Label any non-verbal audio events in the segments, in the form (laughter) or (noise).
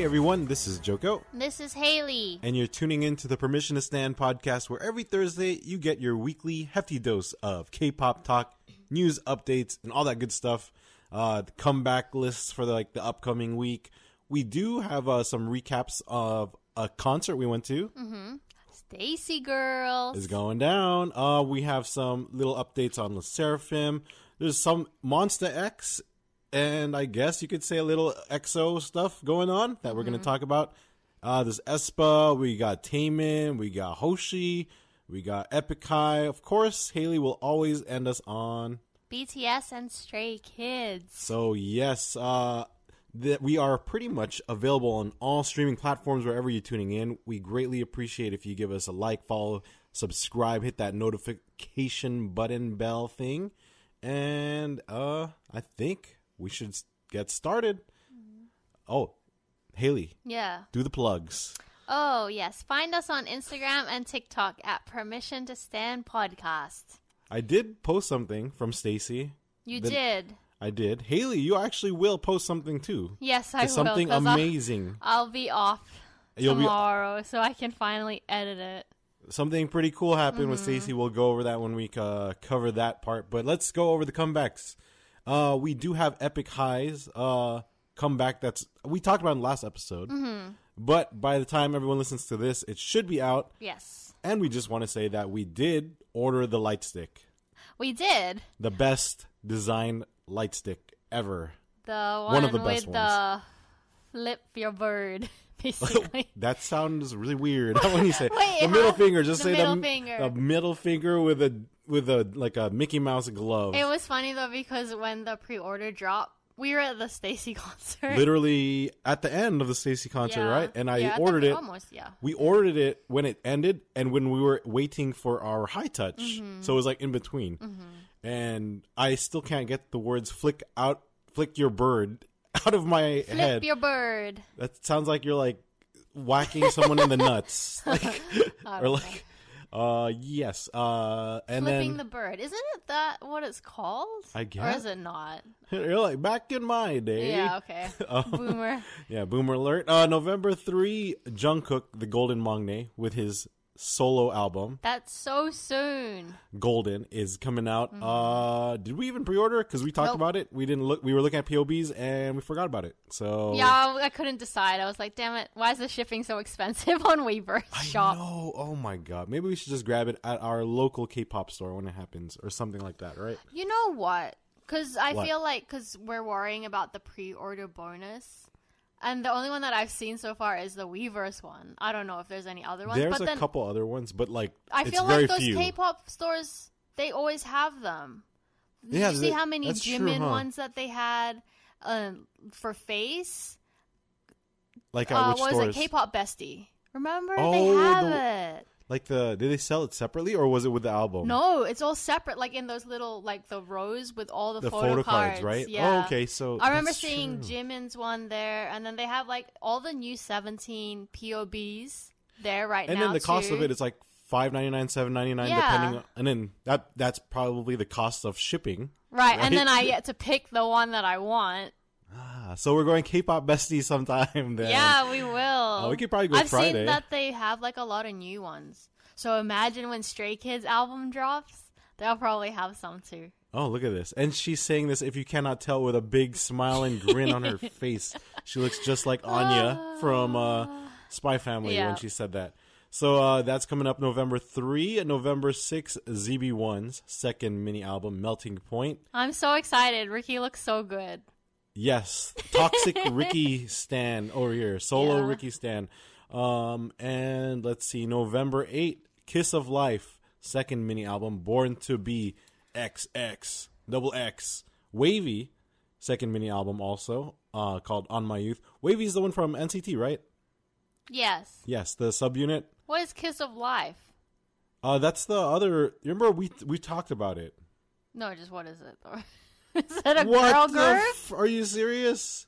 Hey everyone, this is Joko, This is Haley. and you're tuning in to the Permission to Stan podcast, where every Thursday you get your weekly hefty dose of K-pop talk, news updates, and all that good stuff. Uh, the comeback lists for the, like the upcoming week. We do have uh, some recaps of a concert we went to. mhm STAYC girls. is going down. Uh, we have some little updates on the SSERAFIM. There's some MONSTA X, and I guess you could say a little EXO stuff going on that we're going to talk about. Uh, there's aespa, we got Taemin, we got Hoshi, we got Epik High. Of course, Haley will always end us on. BTS and Stray Kids. So yes, uh, that we are pretty much available on all streaming platforms wherever you're tuning in. We greatly appreciate if you give us a like, follow, subscribe, hit that notification button bell thing, and uh, I think we should get started. Oh, Haley, Yeah. do the plugs. Oh, yes. Find us on Instagram and TikTok at Permission to Stan Podcast. I did post something from STAYC. You did. I did. Haley, you actually will post something too. Yes, I It's will. something 'cause I'll- amazing. I'll, be off You'll be- tomorrow, so I can finally edit it. something pretty cool happened with Mm-hmm. STAYC. We'll go over that when we uh, cover that part. But let's go over the comebacks. Uh, we do have Epik Highs uh, comeback. That's we talked about in the last episode. Mm-hmm. But by the time everyone listens to this, it should be out. Yes. And we just want to say that we did order the light stick, We did. the best design light stick ever. The one, One of the best with the flip your bird, (laughs) basically. (laughs) That sounds really weird (laughs) when you say Wait, the middle huh? finger. Just The say middle the, finger. the middle finger with a with a like a Mickey Mouse glove. It was funny though because when the pre-order dropped, we were at the STAYC (laughs) concert. literally at the end of the STAYC concert, Yeah. right? And I Yeah, ordered it. almost. Yeah. We ordered it when it ended, and when we were waiting for our high touch, Mm-hmm. so it was like in between. And I still can't get the words "flick out, flick your bird" (laughs) out of my Flip head. your bird. That sounds like you're like whacking someone in the nuts, (laughs) like, or like, uh, yes, uh, and Flipping then the bird. Isn't it that what it's called? I guess, Or is it not? (laughs) you're like back in my day. Yeah, okay. Oh. (laughs) Boomer. (laughs) Yeah, boomer alert. Uh, November 3, Jungkook, the Golden Maknae, with his solo album, That's so soon. Golden, is coming out. Uh, did we even pre order? Because we talked Mm-hmm. Nope. about it. We didn't look, we were looking at POBs and we forgot about it. So, Yeah, I couldn't decide. I was like, damn it, why is the shipping so expensive (laughs) on Weverse shop? know. Oh my god. Maybe we should just grab it at our local K pop store when it happens or something like that, right? You know what? Because I What? feel like because we're worrying about the pre-order bonus, and the only one that I've seen so far is the Weverse one. I don't know if there's any other ones. There's but a then couple other ones, but like, I feel like those few. K-pop stores they always have them. Did Yeah, you see how many that's true, Jimin huh? ones that they had um, for Face? like, Uh, which what stores? was it? K-pop Bestie. Remember Oh, they have the- it. Like, the, did they sell it separately or was it with the album? No, it's all separate, like in those little like the rows with all the, The photo, photo cards, cards, right? Yeah. Oh, okay. So, I remember seeing true. Jimin's one there, and then they have like all the new seventeen POBs there right and now. And then the cost of it is like five ninety nine, seven ninety nine, Yeah. depending. on And then that that's probably the cost of shipping. right, right? and then I (laughs) get to pick the one that I want. So we're going K-pop besties sometime. (laughs) Then Yeah, we will. we could probably go I've Friday. seen that they have like a lot of new ones. So imagine when Stray Kids album drops, they'll probably have some too. Oh, look at this! And she's saying this. If you cannot tell, with a big smile and grin on her (laughs) face, she looks just like Anya from uh, Spy Family Yeah. when she said that. So uh, that's coming up November three and November six. ZB1's second mini album, Melting Point. I'm so excited. Ricky looks so good. Yes, Toxic Ricky Stan over here, solo Yeah. Ricky Stan. Um, and let's see, November 8, Kiss of Life, second mini album, Born to Be XX, double X. WayV, second mini album also, uh, called On My Youth. WayV is the one from NCT, right? Yes. Yes, the subunit. What is Kiss of Life? Uh, that's the other. Remember we we talked about it. No, just what is it? (laughs) (laughs) is it a what girl group? f- are you serious?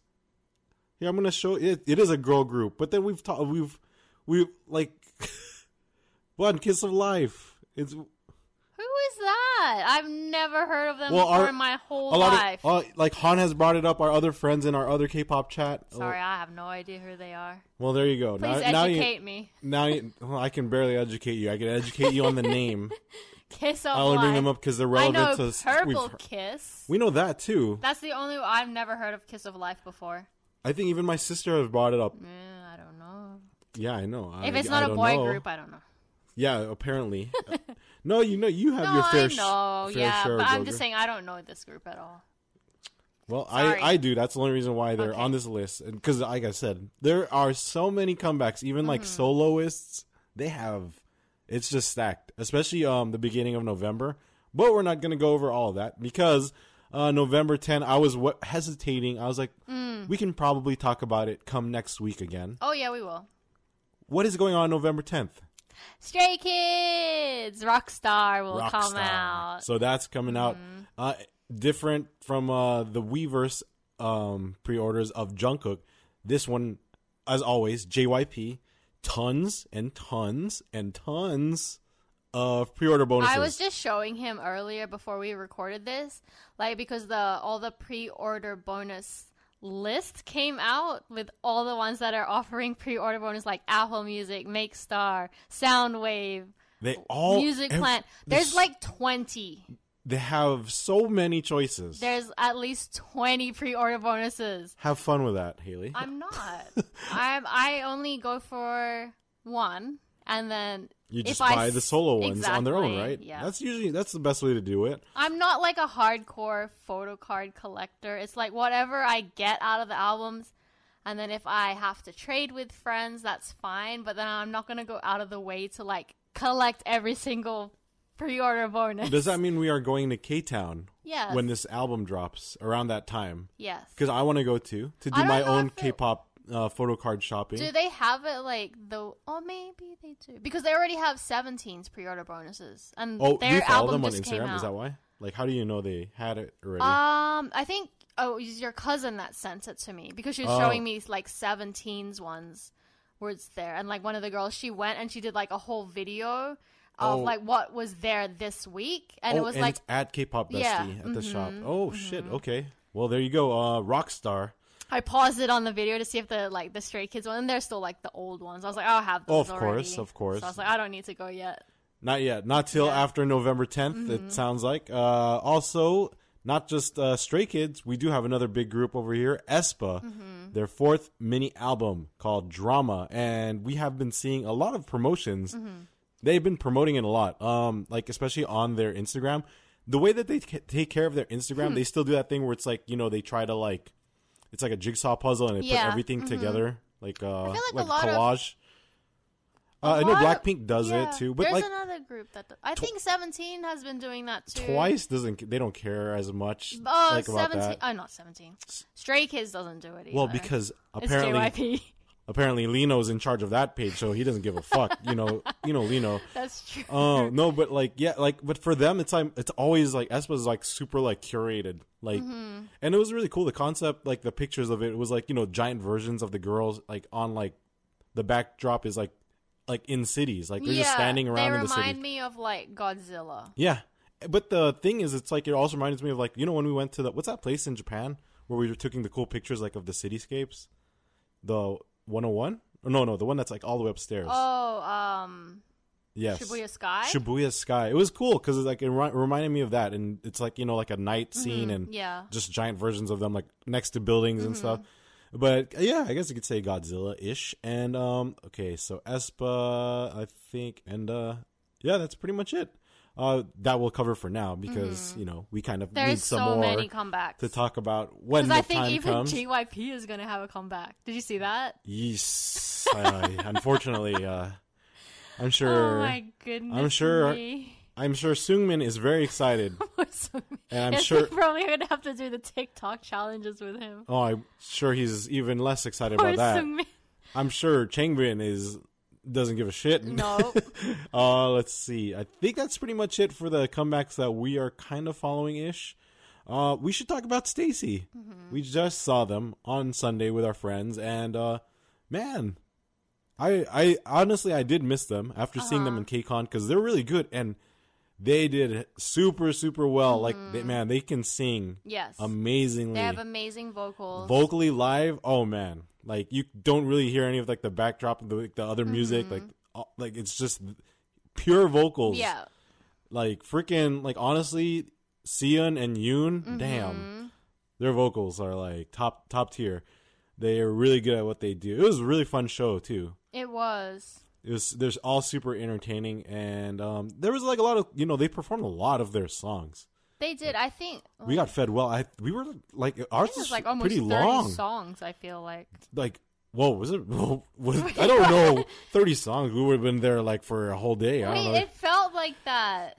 Here, I'm gonna show it. It is a girl group, but then we've talked. We've we like (laughs) one kiss of life. It's Who is that? I've never heard of them Well, before our- in my whole life. of uh, like Han has brought it up. Our other friends in our other K-pop chat. Sorry, I have no idea who they are. Well, there you go. Please now, now educate you, me. now you, well, I can barely educate you. I can educate you on the name. (laughs) Kiss of I only bring them up because they're I relevant know to. Purple we've- Kiss. we know that too. That's the only I've never heard of Kiss of Life before. I think even my sister has brought it up. Eh, I don't know. Yeah, I know. If I- it's not a boy know. group, I don't know. Yeah, apparently. (laughs) no, you know, you have No, your fair, I sh- know. fair yeah, share but I'm just saying I don't know this group at all. Well, Sorry. I, I do. That's the only reason why they're Okay. on this list. Because, like I said, there are so many comebacks. Even like Mm-hmm. soloists, they have. It's just stacked, especially um the beginning of November. But we're not going to go over all of that because uh, November 10, I was w- hesitating. I was like, Mm. we can probably talk about it come next week again. Oh yeah, we will. What is going on November 10th? Stray Kids Rockstar will come out. So that's coming out. Uh, different from uh, the Weverse um, pre-orders of Jungkook. This one, as always, JYP. Tons and tons and tons of pre-order bonuses. I was just showing him earlier before we recorded this, like because the all the pre-order bonus list came out with all the ones that are offering pre-order bonus, like Apple Music, Make Star, Soundwave, they all Music Plant. this- There's like twenty. They have so many choices. There's at least twenty pre-order bonuses. have fun with that, Haley. I'm not. (laughs) I'm. I only go for one, and then you just if I buy the solo ones on their own, right? Yeah. That's usually that's the best way to do it. I'm not like a hardcore photo card collector. It's like whatever I get out of the albums, and then if I have to trade with friends, that's fine. But then I'm not gonna go out of the way to like collect every single pre-order bonus. Does that mean we are going to K Town Yes. when this album drops around that time? Yes. Because I want to go too to do my own K-pop uh, photo card shopping. Do they have it like the? Oh, maybe they do because they already have 17's pre-order bonuses, and oh, their you follow album them on just came Instagram? out. Is that why? Like, how do you know they had it already? Um, I think oh, it was your cousin that sent it to me because she was Oh. showing me like 17's ones where it's there, and like one of the girls, she went and she did like a whole video of Oh. like what was there this week, and oh, it was and like it's at K-pop Bestie Yeah, mm-hmm, at the shop. Oh shit. Okay. Well, there you go. Uh, Rockstar. I paused it on the video to see if the like the Stray Kids one, and they're still like the old ones. I was like, I'll have Oh, those. of already. course, of course. So I was like, I don't need to go yet. Not yet. Not till Yeah. Mm-hmm. after November 10th. It sounds like. Uh, also, not just uh, Stray Kids. We do have another big group over here, aespa. Mm-hmm. Their fourth mini album called Drama, and we have been seeing a lot of promotions. Mm-hmm. They've been promoting it a lot, um, like especially on their Instagram. The way that they t- take care of their Instagram, Hmm. they still do that thing where it's like you know they try to like, it's like a jigsaw puzzle and they Yeah, put everything together like uh, feel like a like of- collage. A Uh, I know Blackpink does yeah. it too, but there's like another group that I think 17 has been doing that too. Twice doesn't they don't care as much Uh, like about 17. that. Uh, not 17. Stray Kids doesn't do it either. Well, because apparently. Apparently Lee Know's in charge of that page, so he doesn't give a fuck. you know, (laughs) you know Lee Know. That's true. Oh no, but like yeah, like but for them it's like it's always like aespa's like super like curated, like, Mm-hmm. and it was really cool. The concept, like the pictures of it, it was like you know giant versions of the girls like on like the backdrop is like like in cities, like they're yeah, just standing around they in the remind city. me of like Godzilla. Yeah, but the thing is, it's like it also reminds me of like you know when we went to the what's that place in Japan where we were taking the cool pictures like of the cityscapes, the 101. Oh, no, no, the one that's like all the way upstairs. Oh, um, yes, Shibuya Sky. Shibuya Sky. It was cool because like it ri- reminded me of that, and it's like you know like a night scene and Mm-hmm. yeah. just giant versions of them like next to buildings and stuff. But yeah, I guess you could say Godzilla ish. And um, okay, so aespa, I think, and uh, yeah, that's pretty much it. Uh, that we'll cover for now because you know we kind of need Mm-hmm. There's some so more many comebacks. to talk about when Because the I think time even comes. JYP is gonna have a comeback. Did you see that? Yes, uh, unfortunately, uh, I'm (laughs) sure. Oh my goodness. I'm sure- me. I'm sure Seungmin is very excited, (laughs) and I'm Yes, sure. we're probably gonna have to do the TikTok challenges with him. Oh, I'm sure he's even less excited Poor about that. I'm sure Changbin is doesn't give a shit. No. (laughs) uh, let's see. I think that's pretty much it for the comebacks that we are kind of following ish. Uh, we should talk about STAYC. Mm-hmm. We just saw them on Sunday with our friends, and uh, man, I I honestly I did miss them after seeing them in Uh-huh. KCON because they're really good and they did super super well. Like Mm-hmm. they, man, they can sing yes. amazingly They have amazing vocals. vocally live oh man like you don't really hear any of like the backdrop of the, like, the other music like uh, like it's just pure vocals Mm-hmm. yeah. like freaking like honestly Sieun and Yoon Mm-hmm. damn their vocals are like top top tier they are really good at what they do it was a really fun show too It was. it was there's all super entertaining and um there was like a lot of you know they performed a lot of their songs They did. I think we got fed well i we were like ours was like almost pretty long songs, I feel like. like whoa was it whoa, (laughs) was, i don't (laughs) know 30 songs we would have been there like for a whole day i don't know it felt like that.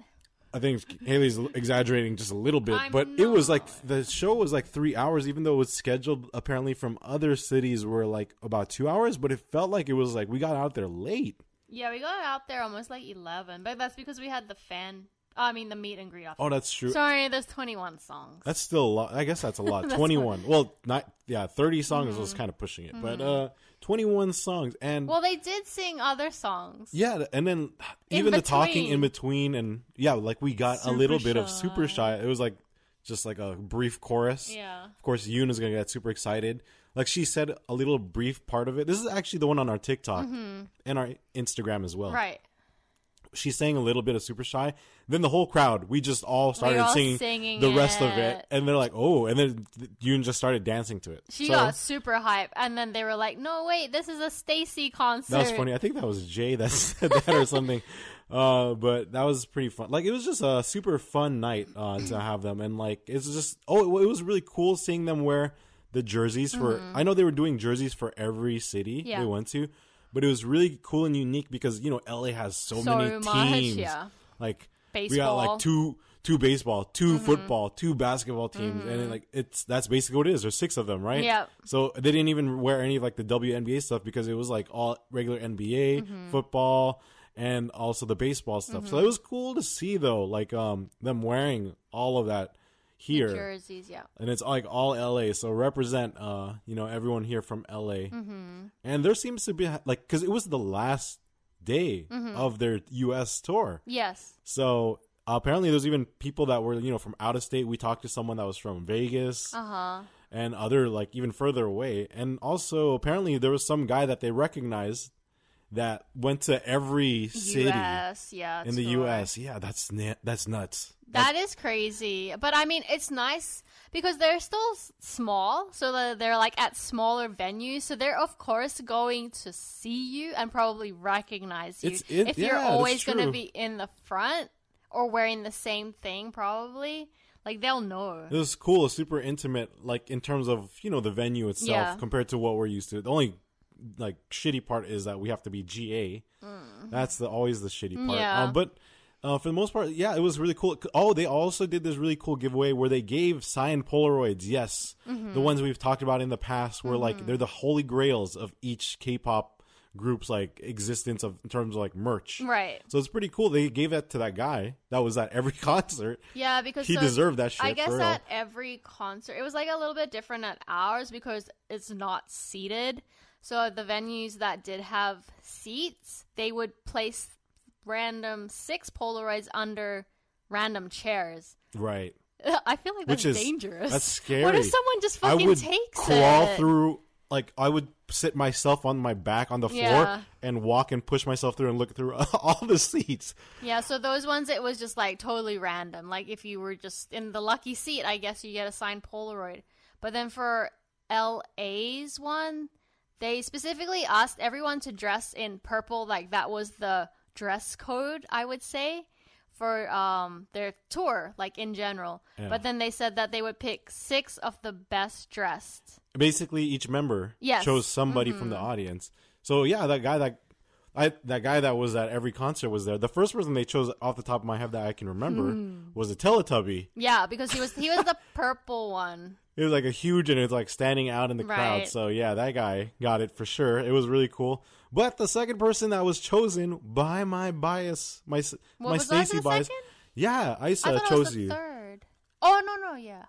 i think haley's exaggerating just a little bit I'm but it was like the show was like three hours even though it was scheduled apparently from other cities were like about two hours but it felt like it was like we got out there late Yeah, we got out there almost like 11, but that's because we had the fan. I mean, the meet and greet. Off. oh that's true Sorry, there's 21 songs. that's still a lot i guess that's a lot (laughs) That's 21 well not yeah 30 songs was kind of pushing it but uh 21 songs and Mm-hmm. well, they did sing other songs. Yeah, and then even the talking in between, and yeah, like we got a Super little bit of super shy. It was like just like a brief chorus. Yeah. Of course, Yoon is gonna get super excited. Like she said, a little brief part of it. This is actually the one on our TikTok and our Instagram as well. Mm-hmm. Right. She sang a little bit of super shy. Then the whole crowd, we just all started all singing, singing the rest of it. it, and they're like, "Oh!" And then Yoon just started dancing to it. She So, got super hype, and then they were like, "No, wait, this is a STAYC concert." That was funny. I think that was J that (laughs) said that or something. Uh, but that was pretty fun. Like it was just a super fun night uh, to have them, and like it's just oh, it was really cool seeing them wear the jerseys for. I know they were doing jerseys for every city Mm-hmm. Yeah. they went to, but it was really cool and unique because you know LA has so, So many much, teams. yeah. Like baseball. we got Mm-hmm. like two two baseball, 2 football, two basketball teams, and it, like it's that's basically what it is. There's six of them, right? Yep. So they didn't even wear any of like the WNBA stuff because it was like all regular NBA Mm-hmm. football and also the baseball stuff. So it was cool to see though, like um them wearing all of that here, jerseys. Yeah. and it's like all LA. So represent uh you know everyone here from LA, Mm-hmm. and there seems to be like because it was the last day Mm-hmm. of their U.S. tour. Yes. So uh, apparently, there's even people that were you know from out of state. We talked to someone that was from Vegas Uh huh. and other like even further away. And also, apparently, there was some guy that they recognized that went to every city U.S. Yeah. in the tour. U.S. Yeah, that's that's nuts. That is crazy. But I mean, it's nice because they're still small, so that they're like at smaller venues. So they're of course going to see you and probably recognize you. It's- it- if yeah, you're that's always going to be in the front or wearing the same thing, probably like they'll know. It was cool, it's super intimate, like in terms of you know the venue itself Yeah. compared to what we're used to. The only like shitty part is that we have to be GA. That's the always the shitty part. Mm. Yeah. Um, but uh, for the most part, yeah, it was really cool. Oh, they also did this really cool giveaway where they gave signed Polaroids. Yes, Mm-hmm. the ones we've talked about in the past, where like they're the holy grails of each K-pop group's like existence of in terms of like merch. Right. So it's pretty cool. They gave that to that guy that was at every (laughs) concert. Yeah, because He so deserved that shit, I guess at every concert, it was like a little bit different at ours because it's not seated. So the venues that did have seats, they would place random six Polaroids under random chairs. Right. (laughs) I feel like that's Which is dangerous. That's scary. What if someone just fucking I would takes crawl it? through like I would sit myself on my back on the floor Yeah. and walk and push myself through and look through (laughs) all the seats. Yeah, so those ones it was just like totally random. Like if you were just in the lucky seat, I guess you get a signed Polaroid. But then for LA's one, they specifically asked everyone to dress in purple, like that was the dress code, I would say, for um their tour, like in general. Yeah. But then they said that they would pick six of the best dressed. Basically, each member Yes. Mm-hmm. chose somebody from the audience. So yeah, that guy that I that guy that was at every concert was there. The first person they chose off the top of my head that I can remember Hmm. was a Teletubby. Yeah, because he was he was the (laughs) purple one. It was like a huge and it was like standing out in the crowd. So yeah, that guy got it for sure. It was really cool. But the second person that was chosen by my bias, my What my STAYC bias, second? yeah, Isa chose you. third. Oh no no yeah.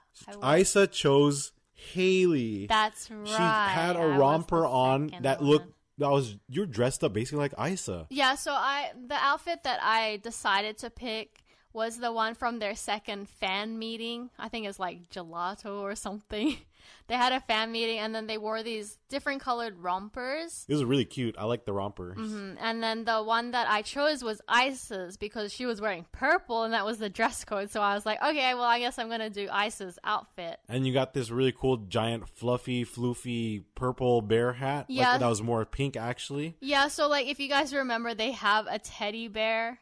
Isa chose Haley. That's right. she had a romper on that one. looked that was you're dressed up basically like Isa. Yeah, so I the outfit that I decided to pick was the one from their second fan meeting. I think it's like gelato or something. (laughs) they had a fan meeting and then they wore these different colored rompers. It was really cute. I like the rompers. Mm, And then the one that I chose was Isis because she was wearing purple and that was the dress code. So I was like, okay, well, I guess I'm going to do Isa's outfit. And you got this really cool giant fluffy floofy purple bear hat. Yeah. Like, that was more pink actually. Yeah, so like if you guys remember, they have a teddy bear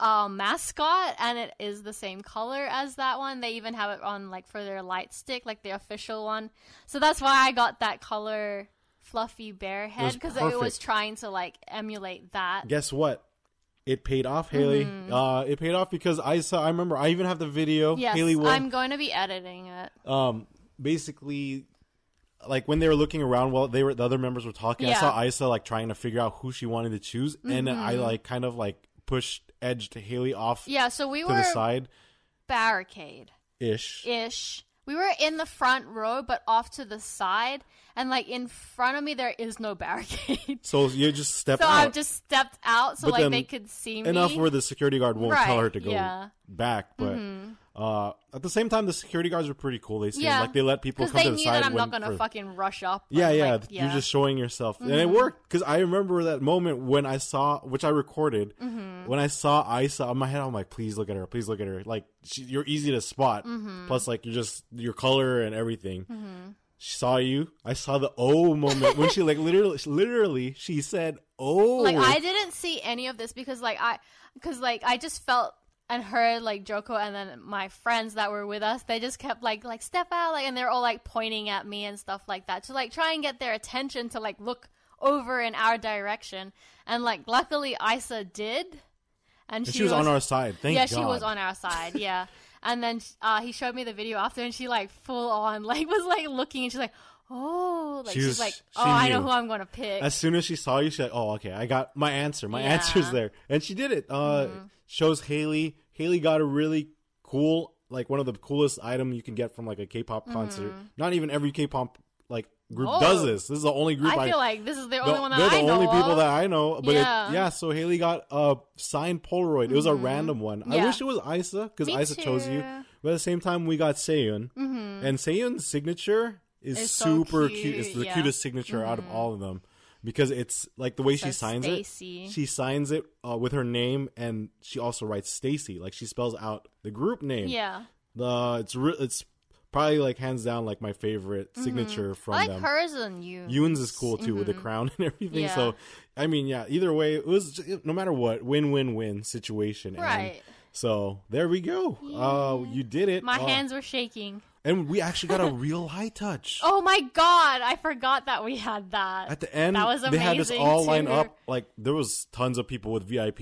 um, mascot, and it is the same color as that one. They even have it on like for their light stick, like the official one. So that's why I got that color fluffy bear head because it was trying to like emulate that. Guess what? It paid off, Haley. Uh, it paid off because Isa. I remember. I even have the video. Mm-hmm. Yes, Haley will. I'm going to be editing it. um, basically, like when they were looking around while they were the other members were talking, I Yeah. Mm-hmm. saw Isa like trying to figure out who she wanted to choose, and I like kind of like pushed edged Haley off Yeah, so we to were the side barricade ish. ish. We were in the front row, but off to the side, and like in front of me, there is no barricade. So you just step So out I've just stepped out so But like they could see me. enough where the security guard won't tell her to go yeah. Mm-hmm. back. But uh, at the same time, the security guards are pretty cool. They seem yeah, like they let people come they to the knew side that I'm not gonna for- fucking rush up. Yeah, yeah, like, You're just showing yourself, and Mm-hmm. it worked because I remember that moment when I saw, which I recorded, Mm-hmm. when I saw Isa on my head. I'm like, please look at her, please look at her. Like she, you're easy to spot. Mm-hmm. Plus, like you're just your color and everything. She saw you. I saw the oh moment when she like literally, literally, she said oh. like I didn't see any of this because like I because like I just felt and heard like Joko and then my friends that were with us they just kept like like step out like and they're all like pointing at me and stuff like that to like try and get their attention to like look over in our direction and like luckily Isa did and, And she was on our side. Thank you. yeah God. she was on our side yeah (laughs) and then uh, he showed me the video after and she like full on (laughs) like was like looking and she's like oh like She she's was- like she oh I know who I'm gonna pick As soon as she saw you, she's like, "Oh, okay, I got my answer. My Yeah. Mm-hmm. answer's there." And she did it. Uh, Shows Haley. Haley got a really cool, like one of the coolest item you can get from like a K-pop concert. Not even every K-pop like group Mm-hmm. Oh. does this. This is the only group I, I feel like this is the the- only one that they're the I only people of. that I know. But Yeah. it, yeah, so Haley got a signed Polaroid. It was a random one. I wish it was Isa because Isa chose you. But at the same time, we got Seeun, and Seeun's signature is It's so super cute, cute. It's the yeah. Mm-hmm. cutest signature out of all of them because it's like the way she signs STAYC. it. She signs it uh, with her name, and she also writes STAYC. Like she spells out the group name. Yeah, The it's re- it's probably like hands down like my favorite signature from Mm-hmm. I like them. hers and you. Yoon's is cool too with the crown and (laughs) everything. Yeah. So, I mean, yeah, either way, it was no matter what, win win win situation. And Right. so there we go. Uh, you did it. My Uh, hands were shaking. And we actually got a (laughs) real high touch. Oh my god! I forgot that we had that. At the end, that was amazing they had us all lined too. up. Like there was tons of people with VIP,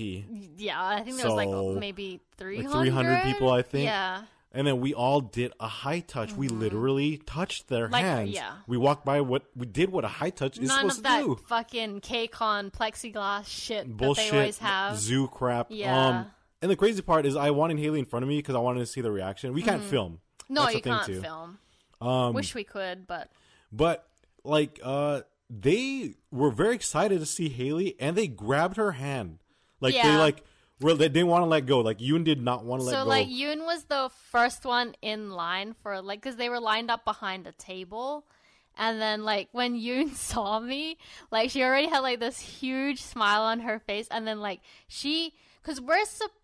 yeah, I think there was like maybe three like 300 people, I think. Yeah. and then we all did a high touch. We literally touched their Mm-hmm. Like, hands. yeah. We walked by what we did. What a high touch is None supposed of that to do. fucking KCON plexiglass shit bullshit that they always have. zoo crap. Yeah. Um, and the crazy part is, I wanted Haley in front of me because I wanted to see the reaction. We can't film. No, That's you can't too. film. Um, Wish we could, but but like, uh, they were very excited to see Haley, and they grabbed her hand. Like they like, well, they didn't want to let go. Like Yoon did not want to let so go. So like Yoon was the first one in line for like because they were lined up behind a table, and then like when Yoon (laughs) saw me, like she already had like this huge smile on her face, and then like she because we're supposed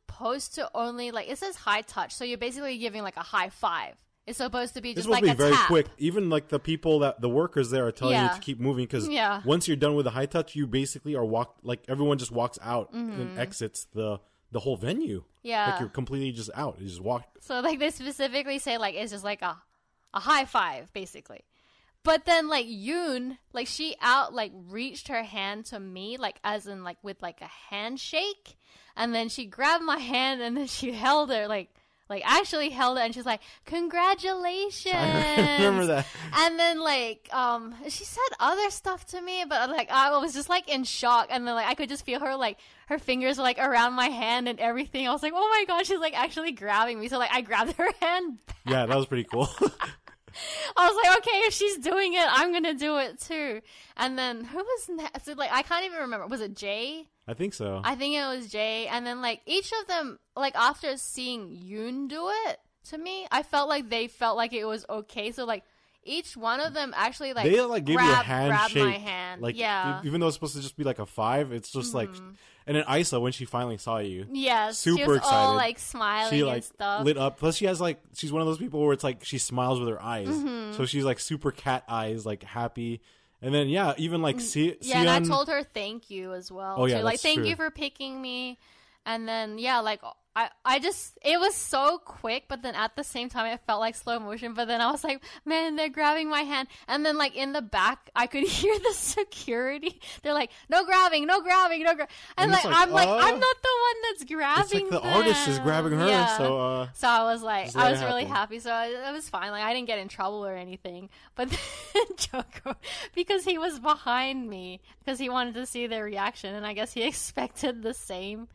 to only like it says high touch, so you're basically giving like a high five. It's supposed to be This just will like be a very tap. quick. Even like the people that the workers there are telling you to keep moving because Yeah. once you're done with the high touch, you basically are walk like everyone just walks out Mm-hmm. and exits the the whole venue. Yeah. Like you're completely just out. You just walk. So like they specifically say like it's just like a a high five basically. But then like Yoon, like she out like reached her hand to me like as in like with like a handshake and then she grabbed my hand and then she (laughs) held her like like actually held it and she's like congratulations. I (laughs) remember that. and then like um she said other stuff to me but like i was just like in shock. And then like i could just feel her like her fingers were like around my hand and everything. I was like oh my god she's like actually grabbing me. So like i grabbed (laughs) her hand back. Yeah, that was pretty cool. i was like okay if she's doing it i'm gonna do it too. And then who was next like i can't even remember. Was it J I think so. I think it was J, and then like each of them, like after seeing Yoon do it to me, I felt like they felt like it was okay. So like each one of them actually like they like give grab, you a grab handshake. my hand, Like yeah, Mm-hmm. even though it's supposed to just be like a five, it's just like. And then Isa, when she finally saw you, yeah, she super was all excited. like smiling she and like stuff. lit up. Plus, she has like she's one of those people where it's like she smiles with her eyes, Mm-hmm. so she's like super cat eyes, like happy. And then yeah, even like see, Mm, yeah, and I told her thank you as well. Oh, yeah, too. like thank true. you for picking me. And then yeah, like I I just it was so quick, but then at the same time it felt like slow motion. But then I was like, man, they're grabbing my hand, and then like in the back I could (laughs) hear the security. They're like, no grabbing, no grabbing, no grab. And, And like, like, I'm like, uh, I'm not the one that's grabbing. it's like the artist is grabbing her. Yeah. So uh, So I was like, I was really happy. So I, it was fine. Like I didn't get in trouble or anything. But (laughs) then Joko, because he was behind me, because he wanted to see their reaction, and I guess he (laughs) expected the same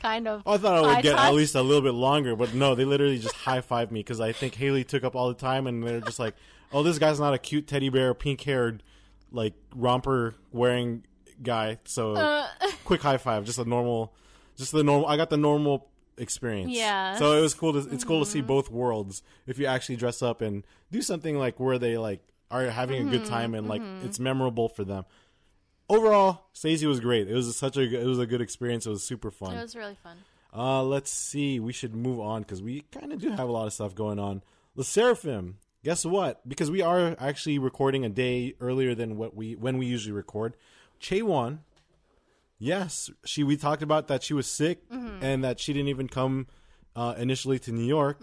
kind of. Oh, I thought I would get at least a little bit longer, but no, they literally just high fived me because I think Haley took up all the time, and they're just like, (laughs) "Oh, this guy's not a cute teddy bear, pink haired, like romper wearing guy." So Uh. (laughs) quick high five, just a normal, just the normal. I got the normal experience. Yeah. So it was cool. To, it's cool to see mm-hmm. both worlds if you actually dress up and do something like where they like are having a good mm-hmm. time and like mm-hmm. it's memorable for them. Overall, STAYC was great. It was such a it was a good experience. It was super fun. It was really fun. Uh, let's see. We should move on because we kind of do have a lot of stuff going on. The SSERAFIM. Guess what? Because we are actually recording a day earlier than what we when we usually record. Chaewon. Yes, she. We talked about that she was sick and that she didn't even come uh, initially to New York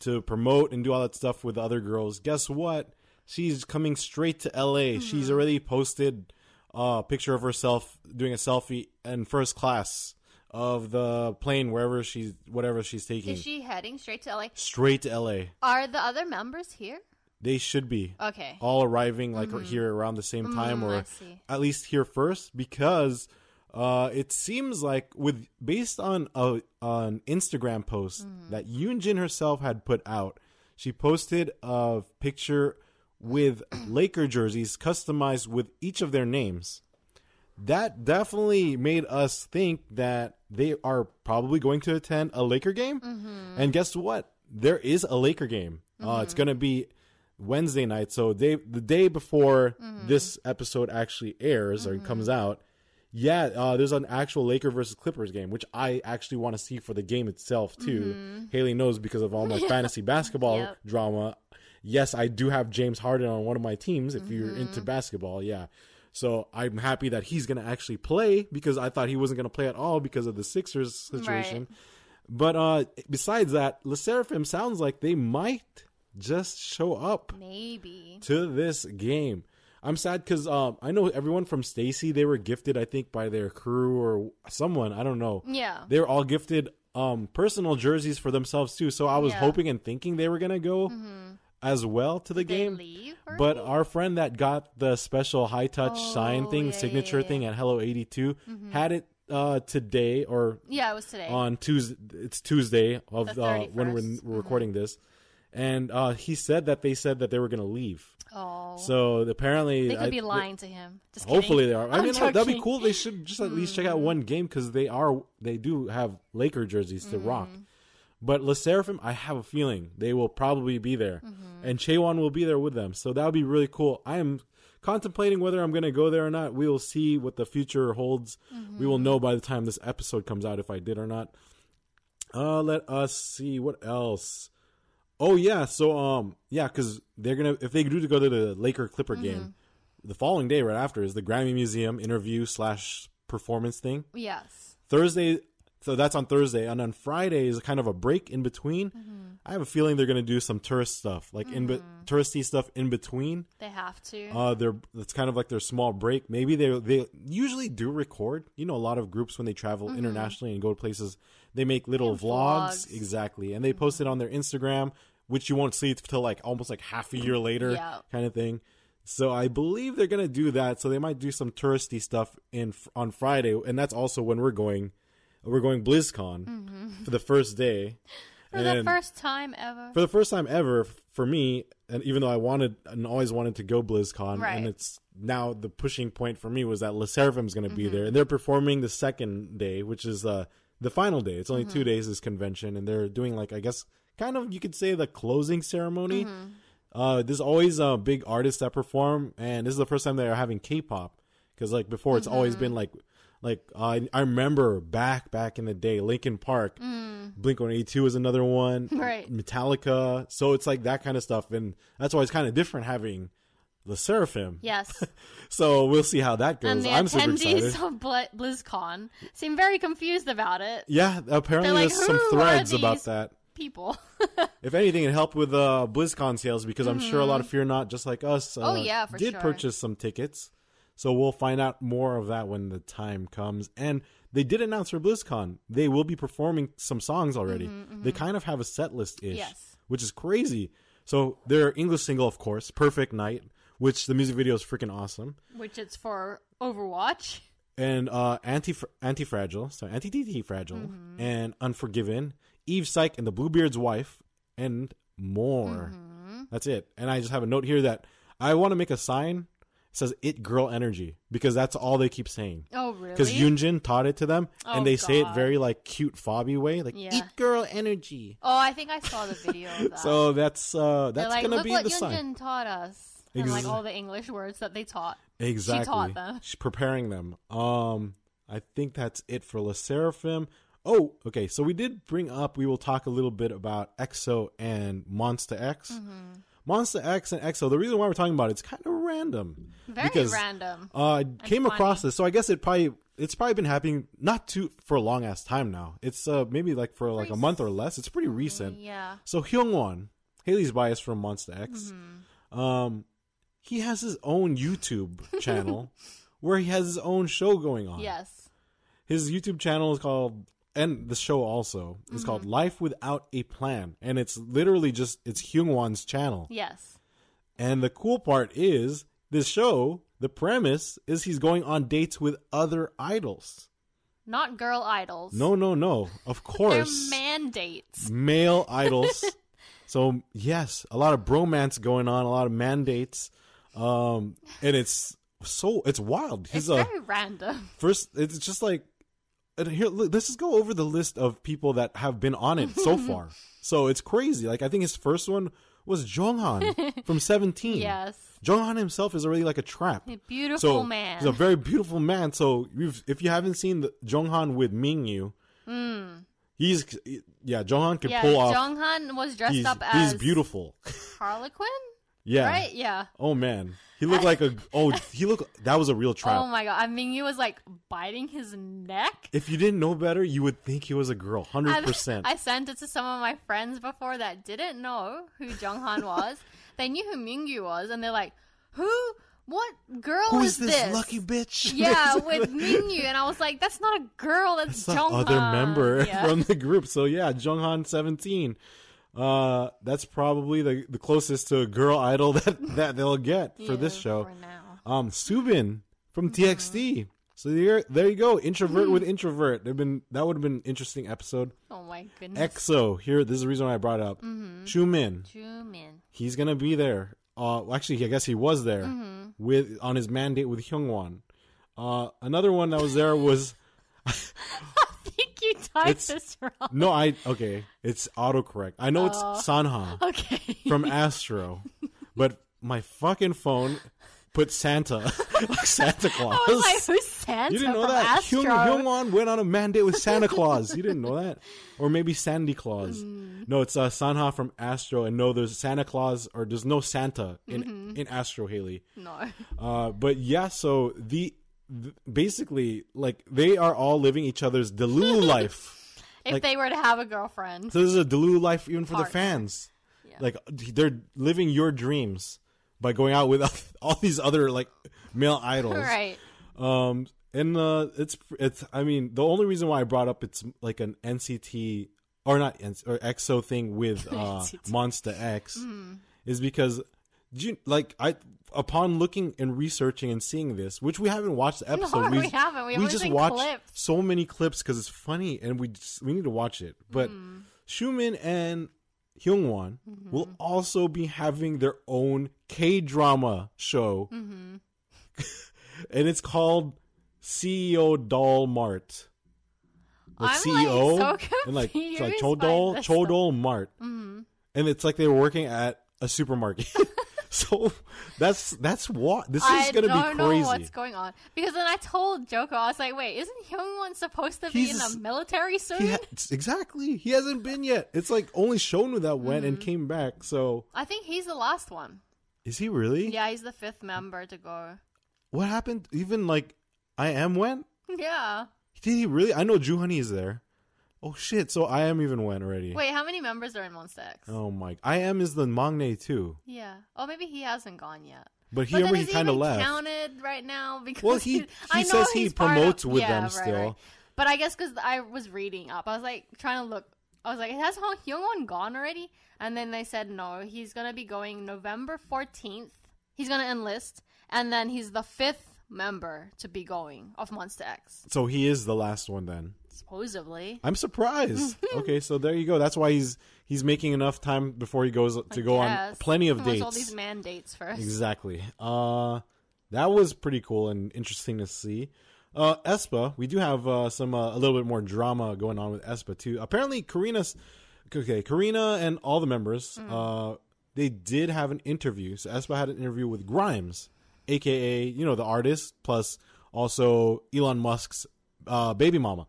to promote and do all that stuff with other girls. Guess what? She's coming straight to LA. She's already posted a picture of herself doing a selfie in first class of the plane wherever she's whatever she's taking. Is she heading straight to LA? straight to LA. Are the other members here? They should be Okay. all arriving like here around the same time Mm, I or at least here first because uh, it seems like with based on a an Instagram post Mm. that Yunjin herself had put out, she posted a picture with Laker jerseys customized with each of their names. That definitely made us think that they are probably going to attend a Laker game. Mm-hmm. And guess what? There is a Laker game. Uh, it's going to be Wednesday night. So they, the day before Mm-hmm. this episode actually airs or comes out, yeah, uh, there's an actual Laker versus Clippers game, which I actually want to see for the game itself too. Haley knows because of all my (laughs) fantasy basketball Yep. drama. Yes, I do have James Harden on one of my teams. If you're into basketball, yeah. So I'm happy that he's going to actually play because I thought he wasn't going to play at all because of the Sixers situation. But uh, besides that, LE SSERAFIM sounds like they might just show up Maybe. to this game. I'm sad because um, I know everyone from STAYC. They were gifted, I think, by their crew or someone. I don't know. Yeah. They were all gifted um, personal jerseys for themselves too. So I was Yeah. Mm-hmm. hoping and thinking they were gonna go as well to the They game. But our friend that got the special high touch Oh, sign thing, yeah, signature yeah, Mm-hmm. thing at Hello 82, had it uh, today or Yeah, it was today. on Tuesday. It's Tuesday of The uh, when we're, we're recording this, and uh, he said that they said that they were gonna leave. oh. So apparently, they could I- be lying to him. Just Hopefully kidding. they are. I I'm mean, that'd be cool. They should just at least check out one game because they are they do have Laker jerseys to rock. But LE SSERAFIM, I have a feeling they will probably be there, and Chaewon will be there with them. So that would be really cool. I am contemplating whether I'm going to go there or not. We will see what the future holds. We will know by the time this episode comes out if I did or not. Uh, let us see what else. Oh yeah, so um yeah, because they're gonna if they do to go to the Laker Clipper game, the following day right after is the Grammy Museum interview slash performance thing. Yes. Thursday, So that's on Thursday, and on Friday is kind of a break in between. Mm-hmm. I have a feeling they're gonna do some tourist stuff, like in be- mm. touristy stuff in between. They have to. Uh, they're it's kind of like their small break. Maybe they they usually do record. You know, a lot of groups when they travel mm-hmm. internationally and go to places, they make little Yeah, vlogs, vlogs. exactly, and they mm-hmm. post it on their Instagram, which you won't see till like almost like half a year later, Yeah. kind of thing. So I believe they're gonna do that. So they might do some touristy stuff in on Friday, and that's also when we're going. We're going BlizzCon for the first day. (laughs) For the first time ever. for the first time ever for me, and even though I wanted and always wanted to go BlizzCon, Right. and it's now the pushing point for me was that LE SSERAFIM's going to Mm-hmm. be there, and they're performing the second day, which is uh, the final day. It's only Mm-hmm. two days this convention, and they're doing like I guess kind of you could say the closing ceremony. Mm-hmm. Uh, there's always uh, big artists that perform, and this is the first time they're having K-pop because like before it's always Mm-hmm. been like like uh, I remember back back in the day, Linkin Park, Blink One Eighty Two is another one, Mm. (laughs) Right. Metallica. So it's like that kind of stuff, and that's why it's kind of different having the SSERAFIM. Yes. (laughs) So we'll see how that goes. and the I'm attendees (laughs) of Bl- BlizzCon seem very confused about it. Yeah, apparently like, there's some threads about that. People. If anything, it helped with uh, BlizzCon sales because I'm sure a lot of FEARNOT, just like us, uh, Mm-hmm. Oh, yeah, did sure. purchase some tickets. So we'll find out more of that when the time comes. And they did announce for BlizzCon they will be performing some songs already. They kind of have a set list ish, Mm-hmm, Yes. which is crazy. So their English single, of course, "Perfect Night," which the music video is freaking awesome, Which it's for Overwatch. and uh, anti anti fragile, so anti TT fragile, Mm-hmm. and Unforgiven, Eve Psyche and the Bluebeard's wife, and more. Mm-hmm. That's it. And I just have a note here that I want to make a sign. Says "It Girl Energy" because that's all they keep saying. Oh, really? Because Yunjin taught it to them, Oh, and they say it very like cute fobby way, like Yeah. "It Girl Energy." oh, I think I saw the video of (laughs) that. So that's uh that's like, gonna look be what the Yunjin sign. taught us. And like all the English words that they taught. Exactly. She taught them. She's preparing them. Um, I think that's it for LE SSERAFIM. Oh, okay. So we did bring up. We will talk a little bit about EXO and MONSTA X. Mm-hmm. MONSTA X and EXO. The reason why we're talking about it, it's kind of random. Very because, random. Uh, I came across this, so I guess it probably it's probably been happening not too for a long ass time now. It's uh maybe like for like a month or less. It's pretty recent. Yeah. So Hyungwon, Haley's bias from MONSTA X, Mm-hmm. um, he has his own YouTube (laughs) channel where he has his own show going on. Yes. His YouTube channel is called, and the show also is called Mm-hmm. Life Without a Plan, and it's literally just it's Hyungwon's channel. Yes. And the cool part is this show. The premise is he's going on dates with other idols. Not girl idols. No, no, no. Of (laughs) They're course, mandates. male (laughs) idols. so yes, a lot of bromance going on, a lot of mandates, um, and it's so it's wild. It's He's a very random. first. It's just like here. look, Let's just go over the list of people that have been on it so (laughs) far. So it's crazy. Like I think his first one was Jeonghan from (laughs) Seventeen. Yes. Jeonghan himself is already like a trap. A beautiful so man. he's a very beautiful man. So if you haven't seen the Jeonghan with Mingyu, hmm. he's yeah. Jeonghan can yeah, pull off. Jeonghan was dressed up as he's beautiful. Harley Quinn, Yeah. right? Yeah. Oh man, he looked like a oh he looked that was a real (laughs) oh, trap. Oh my god! I mean, he was like biting his neck. if you didn't know better, you would think he was a girl, Hundred percent. I sent it to some of my friends before that didn't know who Jeonghan was. (laughs) they knew who Mingyu was, and they're like, "Who? What girl Who is is this, lucky bitch? (laughs) Yeah, with Mingyu, and I was like, "That's not a girl. That's, Jeonghan." other member Yeah. from the group. So yeah, Jeonghan seventeen. Uh, that's probably the the closest to a girl idol (laughs) that that they'll get for this show. For now. Um, Subin from Mm-hmm. TXT. So there, there you go. Introvert with introvert. They've been that would have been an interesting episode. Oh my goodness. EXO here. This is the reason why I brought it up. Mm-hmm. Xiumin. Jumin. He's gonna be there. Uh, actually, I guess he was there Mm-hmm. with on his mandate with Hyungwon. Uh, another one that was there was (laughs) you typed It's- this wrong. no, I okay. It's autocorrect. I know it's Oh. Sanha Okay. from Astro, but my fucking phone put Santa (laughs) like Santa (laughs) Claus. I was like, who's Santa You didn't know from that? Astro? Hyung, Hyungwon went on a mandate with Santa (laughs) Claus. You didn't know that? Or maybe Sandy Claus. Mm. No, it's uh, Sanha from Astro. And no, there's Santa Claus, or there's no Santa in, Mm-hmm. in Astro, Haley. No. Uh, but yeah, so the th- basically like they are all living each other's Delulu (laughs) life. if like- they were to have a girlfriend. So this is a Delulu life even for the fans. Yeah. Like they're living your dreams by going out with (laughs) all these other like male idols. right. Um, and uh, it's it's. I mean, the only reason why I brought up it's like an NCT or not or EXO thing with (laughs) uh, MONSTA X Hmm. is because you, like I upon looking and researching and seeing this, which we haven't watched the (laughs) episode. we haven't. We only just watched clips. so many clips because it's funny and we just, we need to watch it. But Hmm. Xiumin and Hyungwon Mm-hmm. will also be having their own K drama show, Mm-hmm. (laughs) and it's called CEO Doll Mart. Like I'm, CEO like, so and like it's like Chodol Chodol Mart, and it's like they were working at a supermarket. (laughs) (laughs) so that's that's what this is gonna don't be crazy. know what's going on because then I told Joko, I was like, "Wait, isn't Hyungwon supposed to be in the military soon?" He ha- exactly. He hasn't been yet. It's like only Shownu that went Mm-hmm. and came back. So I think he's the last one. is he really? Yeah, he's the fifth member to go. What happened? Even like I am went. (laughs) Yeah. Did he really? I know Juhani is there. Oh shit! So I am even went already. Wait, how many members are in MONSTA X? Oh my! I am is the maknae too, Yeah. Oh, maybe he hasn't gone yet. but he But he kind of left. counted right now (laughs) because Well, he- he know says he promotes of- with yeah, them right, still. right. But I guess because I was reading up, I was like trying to look. I was like, has Hong Hyungwon gone already? And then they said no. He's gonna be going November fourteenth. He's gonna enlist, and then he's the fifth member to be going of MONSTA X, So he is the last one then. Supposedly. I'm surprised. (laughs) okay, so there you go. That's why he's he's making enough time before he goes to go on plenty of wants dates. All these mandates first. Exactly. Uh, that was pretty cool and interesting to see. Uh, aespa, we do have uh, some uh, a little bit more drama going on with aespa too. Apparently, Karina's okay. Karina and all the members, uh, they did have an interview. So aespa had an interview with Grimes, aka you know the artist, plus also Elon Musk's uh, baby mama.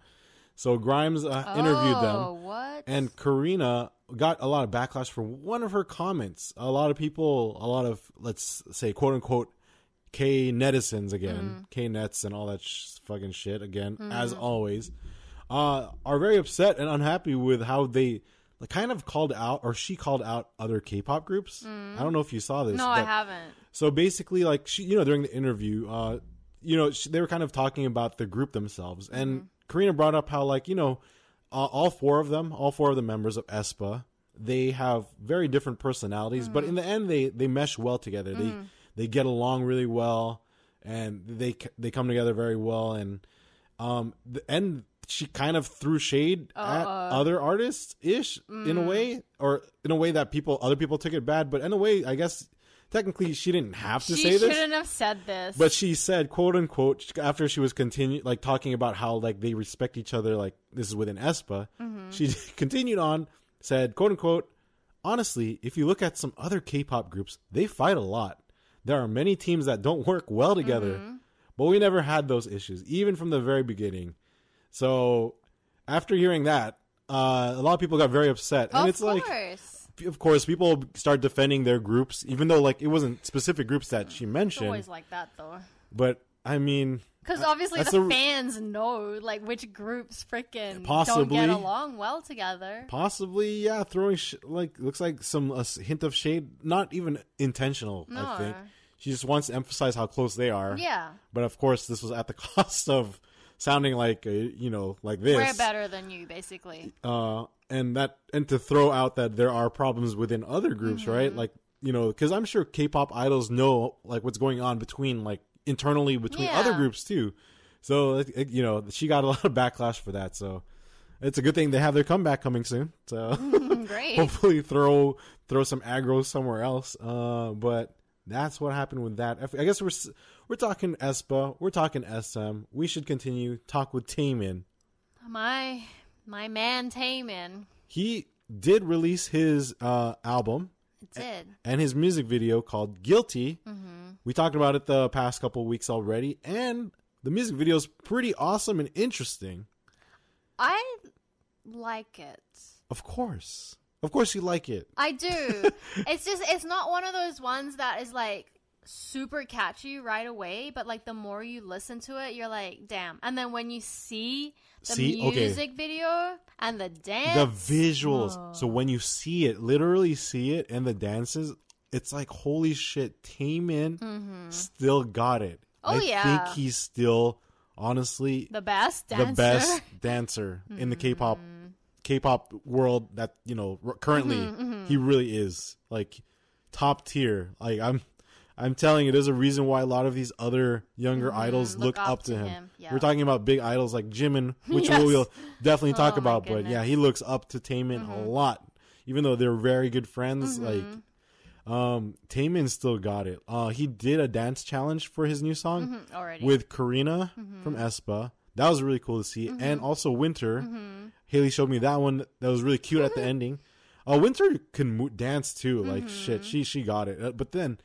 So Grimes uh, interviewed them. Oh, what? And Karina got a lot of backlash for one of her comments. A lot of people, a lot of let's say quote unquote K netizens again, K nets and all that sh- fucking shit again, as always, uh, are very upset and unhappy with how they like, kind of called out or she called out other K-pop groups. I don't know if you saw this. no, I haven't. so basically, like she, you know, during the interview, uh, you know, she, they were kind of talking about the group themselves, and Karina brought up how, like, you know, uh, all four of them, all four of the members of aespa, they have very different personalities, but in the end, they they mesh well together. They they get along really well, and they they come together very well, and um, the, and she kind of threw shade at other artists ish in a way, or in a way that people other people took it bad, but in a way, I guess technically she didn't have to She say this. She shouldn't have said this. But she said, quote unquote, after she was continue like talking about how like they respect each other, like this is within aespa. She (laughs) continued on, said, quote unquote, honestly, if you look at some other K-pop groups, they fight a lot. There are many teams that don't work well together, but we never had those issues, even from the very beginning. So after hearing that, uh, a lot of people got very upset, and of it's like course. Of course, people start defending their groups, even though like it wasn't specific groups that she It's mentioned. always like that though. But I mean, Because obviously the a- fans know like which groups freaking don't get along well together. possibly, yeah, throwing sh- like looks like some a hint of shade, not even intentional. I think she just wants to emphasize how close they are. Yeah, But of course, this was at the (laughs) cost of sounding like uh, you know like this. we're better than you, basically. uh, and that and to throw out that there are problems within other groups, Mm-hmm. right? Like you know, because I'm sure K-pop idols know like what's going on between like internally between Yeah. other groups too. So it- it- you know, she got a (laughs) lot of backlash for that. So it's a good thing they have their comeback coming soon. So (laughs) Great. hopefully throw throw some aggro somewhere else. Uh, but that's what happened with that. I guess we're we're talking aespa, we're talking SM. We should continue talk with Taemin. my my man Taemin He did release his uh, album It did. and his music video called Guilty. We talked about it the past couple weeks already, and the music video is pretty awesome and interesting. I like it. Of course, of course, you like it. I do. (laughs) it's just it's not one of those ones that is like super catchy right away, but like the more you listen to it, you're like, damn. And then when you see the See? Okay. music video and the dance, the visuals. So when you see it, literally see it, and the dances, it's like holy shit. Taemin still got it. Mm-hmm. Oh, I yeah. think he's still honestly the best dancer. the best (laughs) dancer in the K-pop Mm-hmm. K-pop world that you know currently Mm-hmm, he really is like top tier. Like I'm I'm telling you, there's a reason why a lot of these other younger idols Mm-hmm. look look, up up to him. him, yeah. We're talking about big idols like Jimin, (laughs) which Yes. we'll definitely talk Oh, about. But yeah. Mm-hmm. he looks up to Taemin a lot, even though they're very good friends. Like, um, Taemin still got it. Uh, he did a dance challenge for his new song Mhm, already. with Karina Mm-hmm. from aespa. That was really cool to see, and also Winter. Haley showed me that one. That was really cute at the ending. Uh, Winter can mo- dance too. Like Mm-hmm. shit, she she got it. Uh, But then,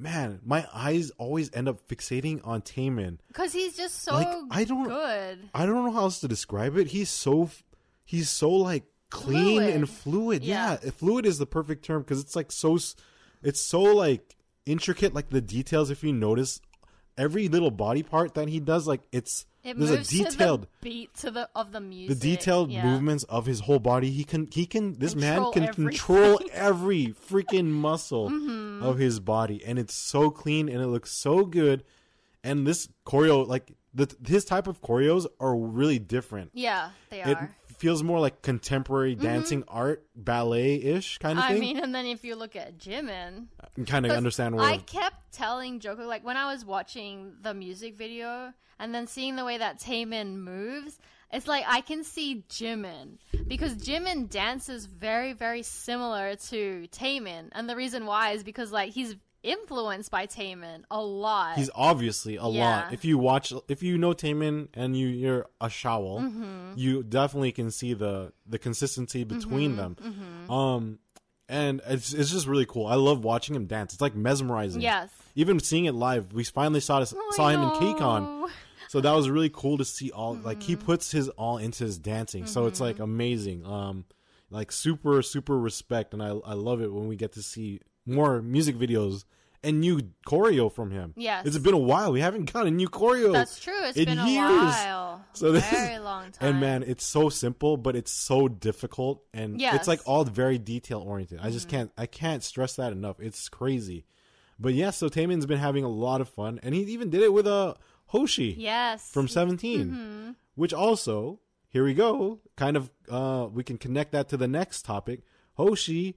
man, my eyes always end up fixating on Taemin. Because he's just so Like, I don't- good. I don't know how else to describe it. He's so he's so like clean Fluid. and fluid. Yeah. Yeah. fluid is the perfect term because it's like so s- it's so like intricate. Like the details, if you notice, every little body part that he does, like it's It there's a detailed to the beat to the of the music. the detailed yeah. movements of his whole body. He can he can this man can everything. control (laughs) every freaking muscle Mm-hmm. of his body, and it's so clean and it looks so good. And this choreo, like the his type of choreos, are really different. Yeah, they It are. Feels more like contemporary dancing art, ballet ish kind of Mm-hmm. I thing. mean, and then if you look at Jimin, I kind of understand where I kept telling Joko like when I was watching the music video and then seeing the way that Taemin moves, it's like I can see Jimin because Jimin dances very very similar to Taemin, and the reason why is because like he's influenced by Taemin a lot. He's obviously a lot. If you watch, if you know Taemin and you you're a Shawol, Mm-hmm. you definitely can see the the consistency between them. Mm-hmm. Um, and it's it's just really cool. I love watching him dance. It's like mesmerizing. yes. Even seeing it live, we finally saw this, I saw him in. KCON. So that was really cool to see all like Mm-hmm. he puts his all into his dancing. So it's like amazing. Um like super super respect and I I love it when we get to see more music videos and new choreo from him. Yes. It's been a while. We haven't got a new choreo. That's true. It's been a while. So this is- very long time. And man, it's so simple, but it's so difficult, and Yes. Mm-hmm. it's like all very detail oriented. I just can't, I can't stress that enough. It's crazy, but yeah. So Taemin's been having a lot of fun, and he even did it with a Hoshi yes. from 17 Mm-hmm. which also here we go. Kind of, uh, we can connect that to the next topic. Hoshi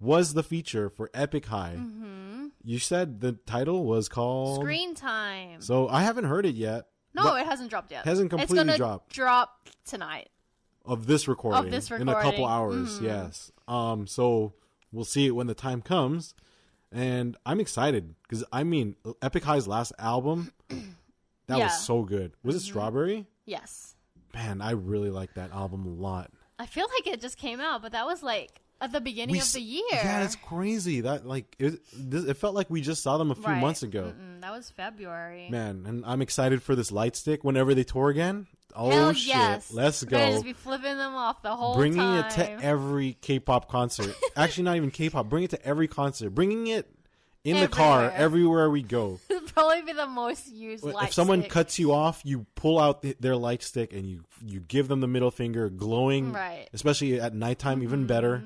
was the feature for Epik High. Mm-hmm. You said the title was called Screen time. So I haven't heard it yet. No, it hasn't dropped yet. Hasn't it's completely gonna dropped. Drop tonight. of this recording, Of this recording. in a couple hours. Mhm. Yes. Um. So we'll see it when the time comes, and I'm excited because I mean, Epik High's last album, (clears throat) that Yeah. was so good. Was it Strawberry? Yes. Man, I really like that album a lot. I feel like it just came out, but that was like at the beginning We of the year. Yeah, it's crazy. That like it. It felt like we just saw them a few Right. months ago. Mm-mm, that was February. Man, and I'm excited for this light stick whenever they tour again. Oh Hell shit! yes. Let's We're go. just be flipping them off the whole bringing time. it to every K-pop concert. (laughs) Actually, not even K-pop. Bring it to every concert. Bringing it in the car Everywhere. everywhere we go. (laughs) Probably be the most used light if someone stick. cuts you off, you pull out th- their light stick and you you give them the middle finger, glowing. Right. Mm-hmm. Especially at nighttime, even better.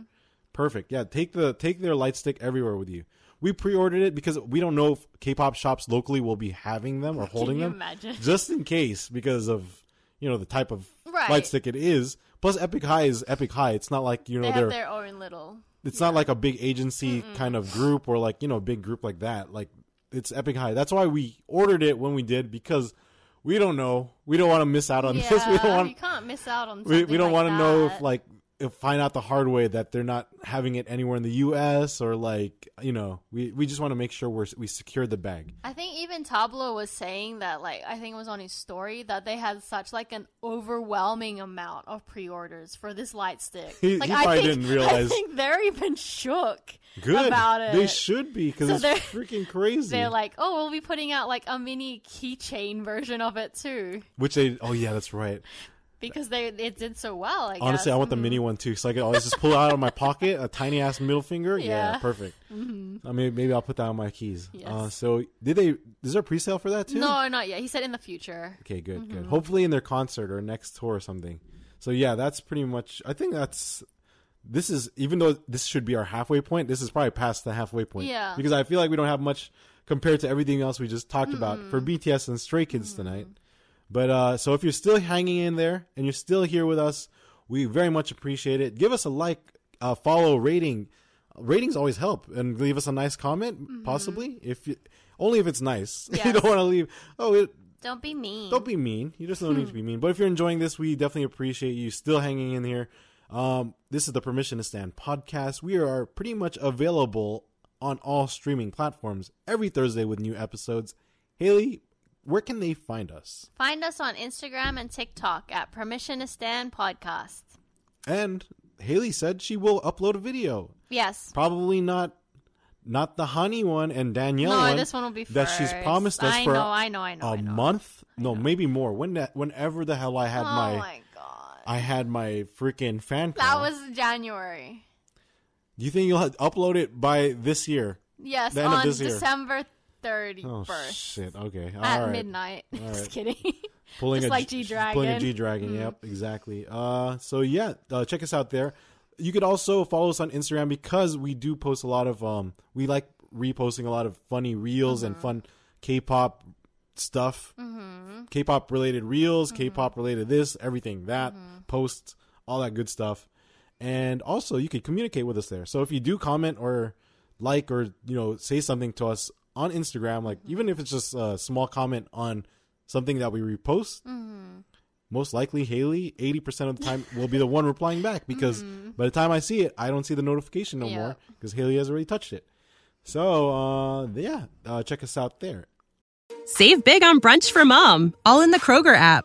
Perfect. Yeah, take the take their light stick everywhere with you. We pre-ordered it because we don't know if K-pop shops locally will be having them or holding them, imagine? (laughs) just in case because of you know the type of Right. light stick it is. Plus, Epik High is Epik High. It's not like you know they they're have their own little. it's not like a big agency kind of group or like you know a big group like that like it's Epik High that's why we ordered it when we did because we don't know we don't want to miss out on yeah, this (laughs) we don't want you can't miss out on. we, we don't like want to know if like find out the hard way that they're not having it anywhere in the us or like you know we we just want to make sure we're we secure the bag I think even Tablo was saying that, like, I think it was on his story that they had such like an overwhelming amount of pre-orders for this light stick. He- like, he I probably think, didn't realize- (laughs) I think they're even shook good about it. they should be because So it's they're- freaking crazy They're like, oh, we'll be putting out like a mini keychain version of it too. which they oh yeah that's right because they it did so well. I Honestly, guess. I want the mini one too, so I can always just pull it out of my pocket, a tiny ass middle finger. Yeah, Yeah. Mm-hmm. perfect. I mean, maybe I'll put that on my keys. Yes. Uh, so, did they? Is there a pre-sale for that too? No, not yet. He said in the future. Okay, good, good. Mm-hmm. Hopefully in their concert or next tour or something. So yeah, that's pretty much. I think that's. This is even though this should be our halfway point. This is probably past the halfway point. Yeah. Because I feel like we don't have much compared to everything else we just talked about for BTS and Stray Kids tonight. But uh, so if you're still hanging in there and you're still here with us, we very much appreciate it. Give us a like, uh, follow, rating. Ratings always help, and leave us a nice comment, possibly if you, only if it's nice. (laughs) you don't want to leave. Oh, it, Don't be mean. don't be mean. You just don't need to be mean. But if you're enjoying this, we definitely appreciate you still hanging in here. Um, this is the Permission to Stan podcast. We are pretty much available on all streaming platforms every Thursday with new episodes. Haley, where can they find us? Find us on Instagram and TikTok at Permission to Stan Podcast. And Haley said she will upload a video. Yes. Probably not not the honey one and Danielle No, one. this one will be that she's promised us I for know, I know, I know, a I know. month. No, maybe more. When that, whenever the hell I had oh my, my god. I had my freaking fan That call. was January. Do you think you'll upload it by this year? Yes, The end of on this year. December Oh 31st shit! Okay, all at right. midnight. All (laughs) Just kidding. (laughs) Pulling Just a like G- G-Dragon. Pulling a G Dragon. Mm. Yep, exactly. Uh, so yeah, uh, check us out there. You could also follow us on Instagram because we do post a lot of um. We like reposting a lot of funny reels and Mm-hmm. fun K-pop stuff. Mm-hmm. K-pop related reels, Mm-hmm. K-pop related this, everything that posts, all that good stuff. And also, you could communicate with us there. So if you do comment or like or you know say something to us on Instagram, like even if it's just a small comment on something that we repost, most likely Haley, eighty percent of the time, will be the one replying back because by the time I see it, I don't see the notification no Yeah. more because Haley has already touched it. So uh, yeah, uh, check us out there. Save big on brunch for mom, all in the Kroger app.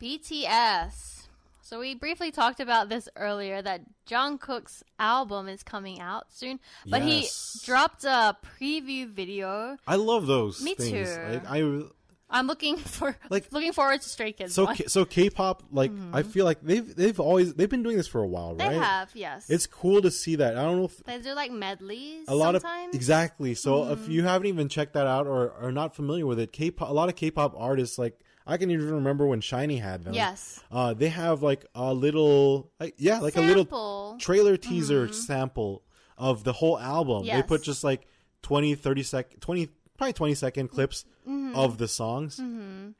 BTS. So we briefly talked about this earlier that Jungkook's album is coming out soon, but Yes. he dropped a preview video. I love those Me things. too. Like I I'm looking for (laughs) Like- looking forward to Stray Kids. so. K- so K-pop like I feel like they've they've always they've been doing this for a while, Mm-hmm. they right? have, yes. It's cool to see that. I don't know if they do like medleys. a lot sometimes. of exactly. So Mm-hmm. if you haven't even checked that out or are not familiar with it, K-pop, a lot of K-pop artists like I can even remember when SHINee had them. Yes. Uh, they have like a little, like, yeah, like a little trailer teaser sample of the whole album. They put just like 20, 30 sec, 20, probably 20 second clips Mm-hmm. of the songs. And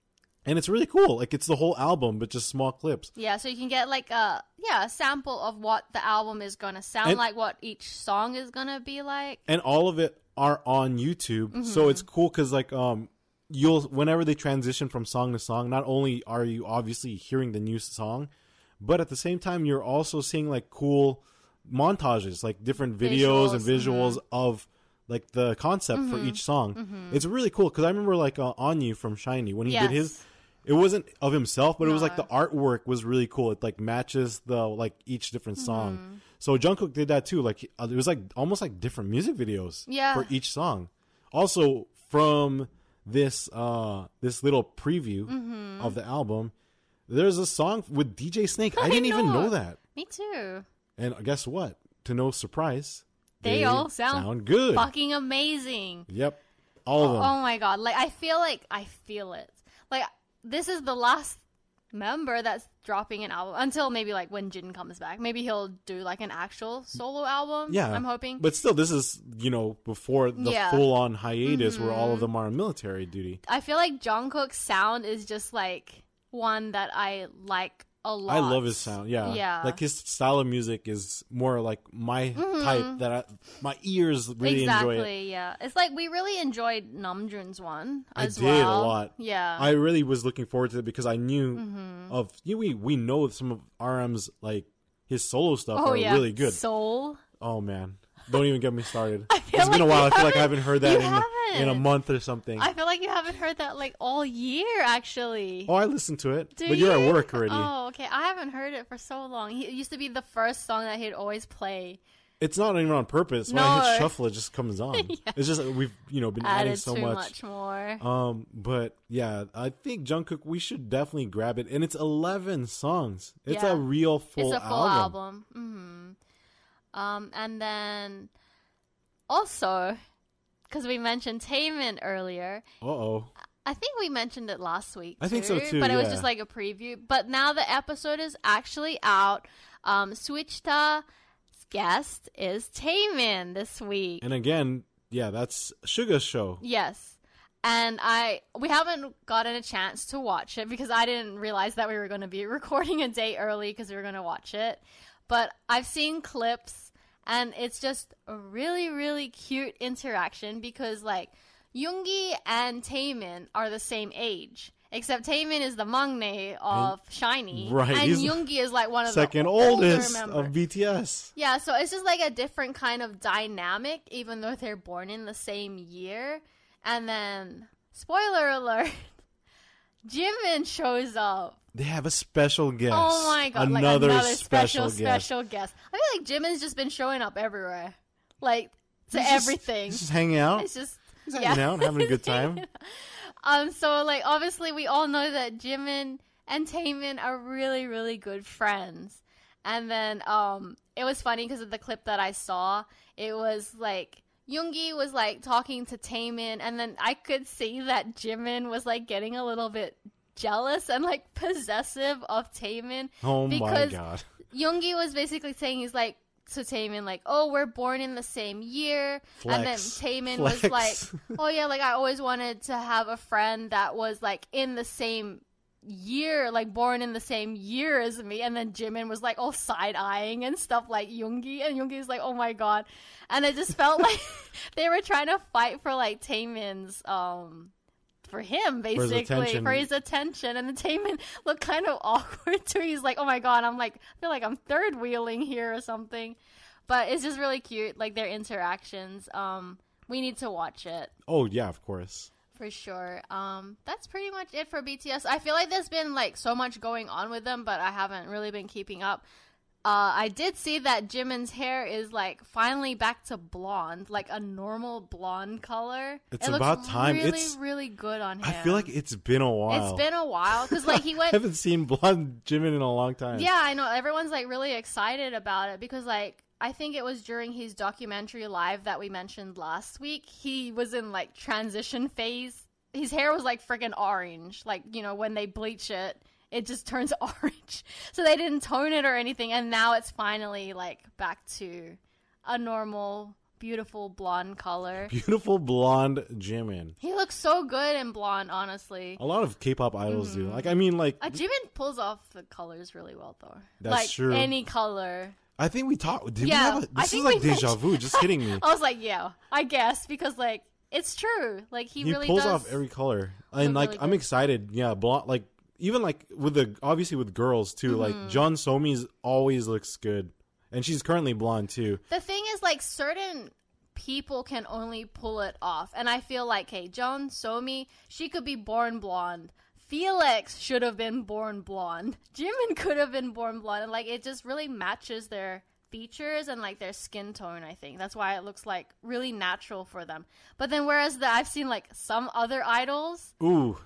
it's really cool. Like it's the whole album, but just small clips. Yeah, so you can get like a yeah a sample of what the album is gonna sound And- like, what each song is gonna be like. and all of it are on YouTube. So it's cool because like um you'll whenever they transition from song to song, not only are you obviously hearing the new song, but at the same time you're also seeing like cool montages, like different videos and Visuals, visuals of like the concept for each song. It's really cool because I remember like uh, Onew from SHINee when he did his. It wasn't of himself, but it was like the artwork was really cool. It like matches the like each different song. So Jungkook did that too. Like uh, it was like almost like different music videos Yeah. for each song. Also from this uh this little preview Mm-hmm. of the album, there's a song with DJ Snake. I, I didn't even know. know that. Me too. And guess what? To no surprise, They all sound good. Fucking amazing. Yep, all of them. Oh my god! Like I feel like I feel it. Like this is the last member that's dropping an album until maybe like when Jin comes back. Maybe he'll do like an actual solo album. yeah, I'm hoping. But still, this is you know before the Yeah. Mm-hmm. full on hiatus where all of them are on military duty. I feel like Jungkook's sound is just like one that I like a lot. I love his sound. Yeah, Yeah. Like his style of music is more like my type that I, my ears really exactly, enjoy it. yeah. It's like we really enjoyed Namjoon's one I did well. a lot. Yeah. I really was looking forward to it because I knew Mm-hmm. of you know, we we know some of RM's like his solo stuff oh are yeah. really good. Soul. oh man, don't even get me started. It's been a while. I feel like I haven't- heard that in in a month or something. I feel like you haven't heard that like all year actually. oh, I listened to it, Do but you're at work already. Oh, okay. I haven't heard it for so long. It used to be the first song that he'd always play. It's not even on purpose. When I hit No. (laughs) shuffle, it just comes on. (laughs) It's just we've you know been adding Added so much. Much. much, more. Um, but yeah, I think Jungkook we should definitely grab it, and it's eleven songs. It's Yeah. a real full album. it's a full album. hmm Um, and then also because we mentioned Taemin earlier, Uh oh. I think we mentioned it last week. Too, I think so, too, But it was just like a preview. But now the episode is actually out. Um, Suchwita's guest is Taemin this week. And again, yeah, that's Suga's show. Yes. And I we haven't gotten a chance to watch it because I didn't realize that we were going to be (laughs) recording a day early because we were going to watch it. But I've seen clips and it's just a really really cute interaction because like Yoongi and Taemin are the same age. Except Taemin is the maknae of SHINee, Right, And Yoongi is like one of Second the oldest members. of BTS. Yeah, so it's just like a different kind of dynamic, even though they're born in the same year. And then, spoiler alert, Jimin shows up. They have a special guest. Oh my god, another, like another special, guest. special guest. I feel like Jimin's just been showing up everywhere. Like, to He's just- everything. he's just hanging out. it's just. He's yeah. hanging out, having a good time. (laughs) Um, so like obviously we all know that Jimin and Taemin are really, really good friends. And then um it was funny because of the clip that I saw. It was like Yoongi was like talking to Taemin and then I could see that Jimin was like getting a little bit jealous and like (laughs) possessive of Taemin. Oh my Because god. Yoongi was basically saying he's like to Taemin like, "Oh, we're born in the same year," and then Flex. Taemin was like, "Oh yeah, like I always wanted to have a friend that was like in the same year, like born in the same year as me." And then Jimin was like all side eyeing and stuff like Yoongi, and Yoongi's like, "Oh my god," and it just felt (laughs) like they were trying to fight for like Taemin's um for him his basically attention. for his attention and the Taemin looked kind of (laughs) awkward too he's like oh my god i'm like i feel like i'm third wheeling here or something but it's just really cute like their interactions um we need to watch it Oh yeah, of course. For sure um that's pretty much it for bts i feel like there's been like so much going on with them but i haven't really been keeping up uh, I did see that Jimin's hair is like finally back to blonde, like a normal blonde color. It's it looks about time. Really, It's- really good on him. I feel like it's been a while. It's been a while because like he (laughs) went. I haven't seen blonde Jimin in a long time. yeah, I know. Everyone's like really excited about it because like I think it was during his documentary live that we mentioned last week. He was in like transition phase. His hair was like freaking orange, like you know when they bleach it. It just (laughs) turns orange. So they didn't tone it or anything, and now it's finally like back to a normal, beautiful blonde color. (laughs) Beautiful blonde Jimin. He looks so good in blonde, honestly. A lot of K-pop idols Mm-hmm. do. Like I mean, like Uh, Jimin pulls off the colors really well, though. That's like true. any color. I think we talked. Did Yeah, we have a, this is like deja mentioned- vu. Just (laughs) kidding me. I was like, yeah, I guess because like it's true. Like he, he really pulls off every color, and like really I'm good. excited. Yeah, blonde. Like even like with the obviously with girls too. Mm-hmm. Like Jeon Somi's always looks good, and she's currently blonde too. the thing is, like certain people can only pull it off, and I feel like, hey, Jeon Somi, she could be born blonde. Felix should have been born blonde. Jimin could have been born blonde, and like it just really matches their features and like their skin tone. I think that's why it looks like really natural for them. But then, whereas the, I've seen like some other idols Ooh,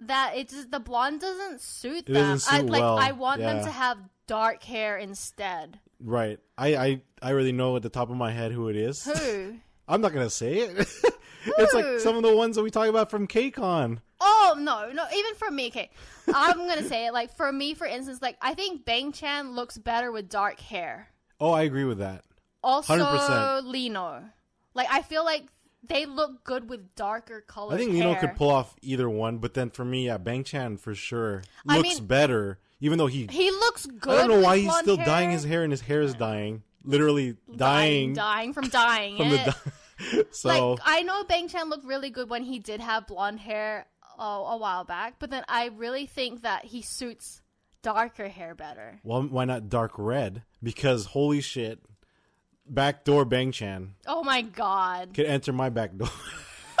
that it just the blonde doesn't suit It them. doesn't I suit like well, I want yeah. them to have dark hair instead. right. I I I really know at the top of my head who it is. Who? (laughs) I'm not gonna say it. (laughs) it's like some of the ones that we talk about from KCON. Oh no, no. Even for me, okay. I'm gonna say it. Like for me, for instance, like I think Bang Chan looks better with dark hair. Oh, I agree with that. Also, 100%. Lee Know. Like I feel like they look good with darker colors. I think Lee Know could pull off either one, but then for me, yeah, Bang Chan for sure I looks mean- better. Even though he, He looks good. I don't know why he's still hair. dyeing his hair, and his hair is dying, literally dying, dying, dying from dying. (laughs) from it. the. (laughs) Di- so like I know Bang Chan looked really good when he did have blonde hair uh, a while back, but then I really think that he suits darker hair better. well, why not dark red? Because holy shit, backdoor Bang Chan Oh my god. could enter my back door. (laughs)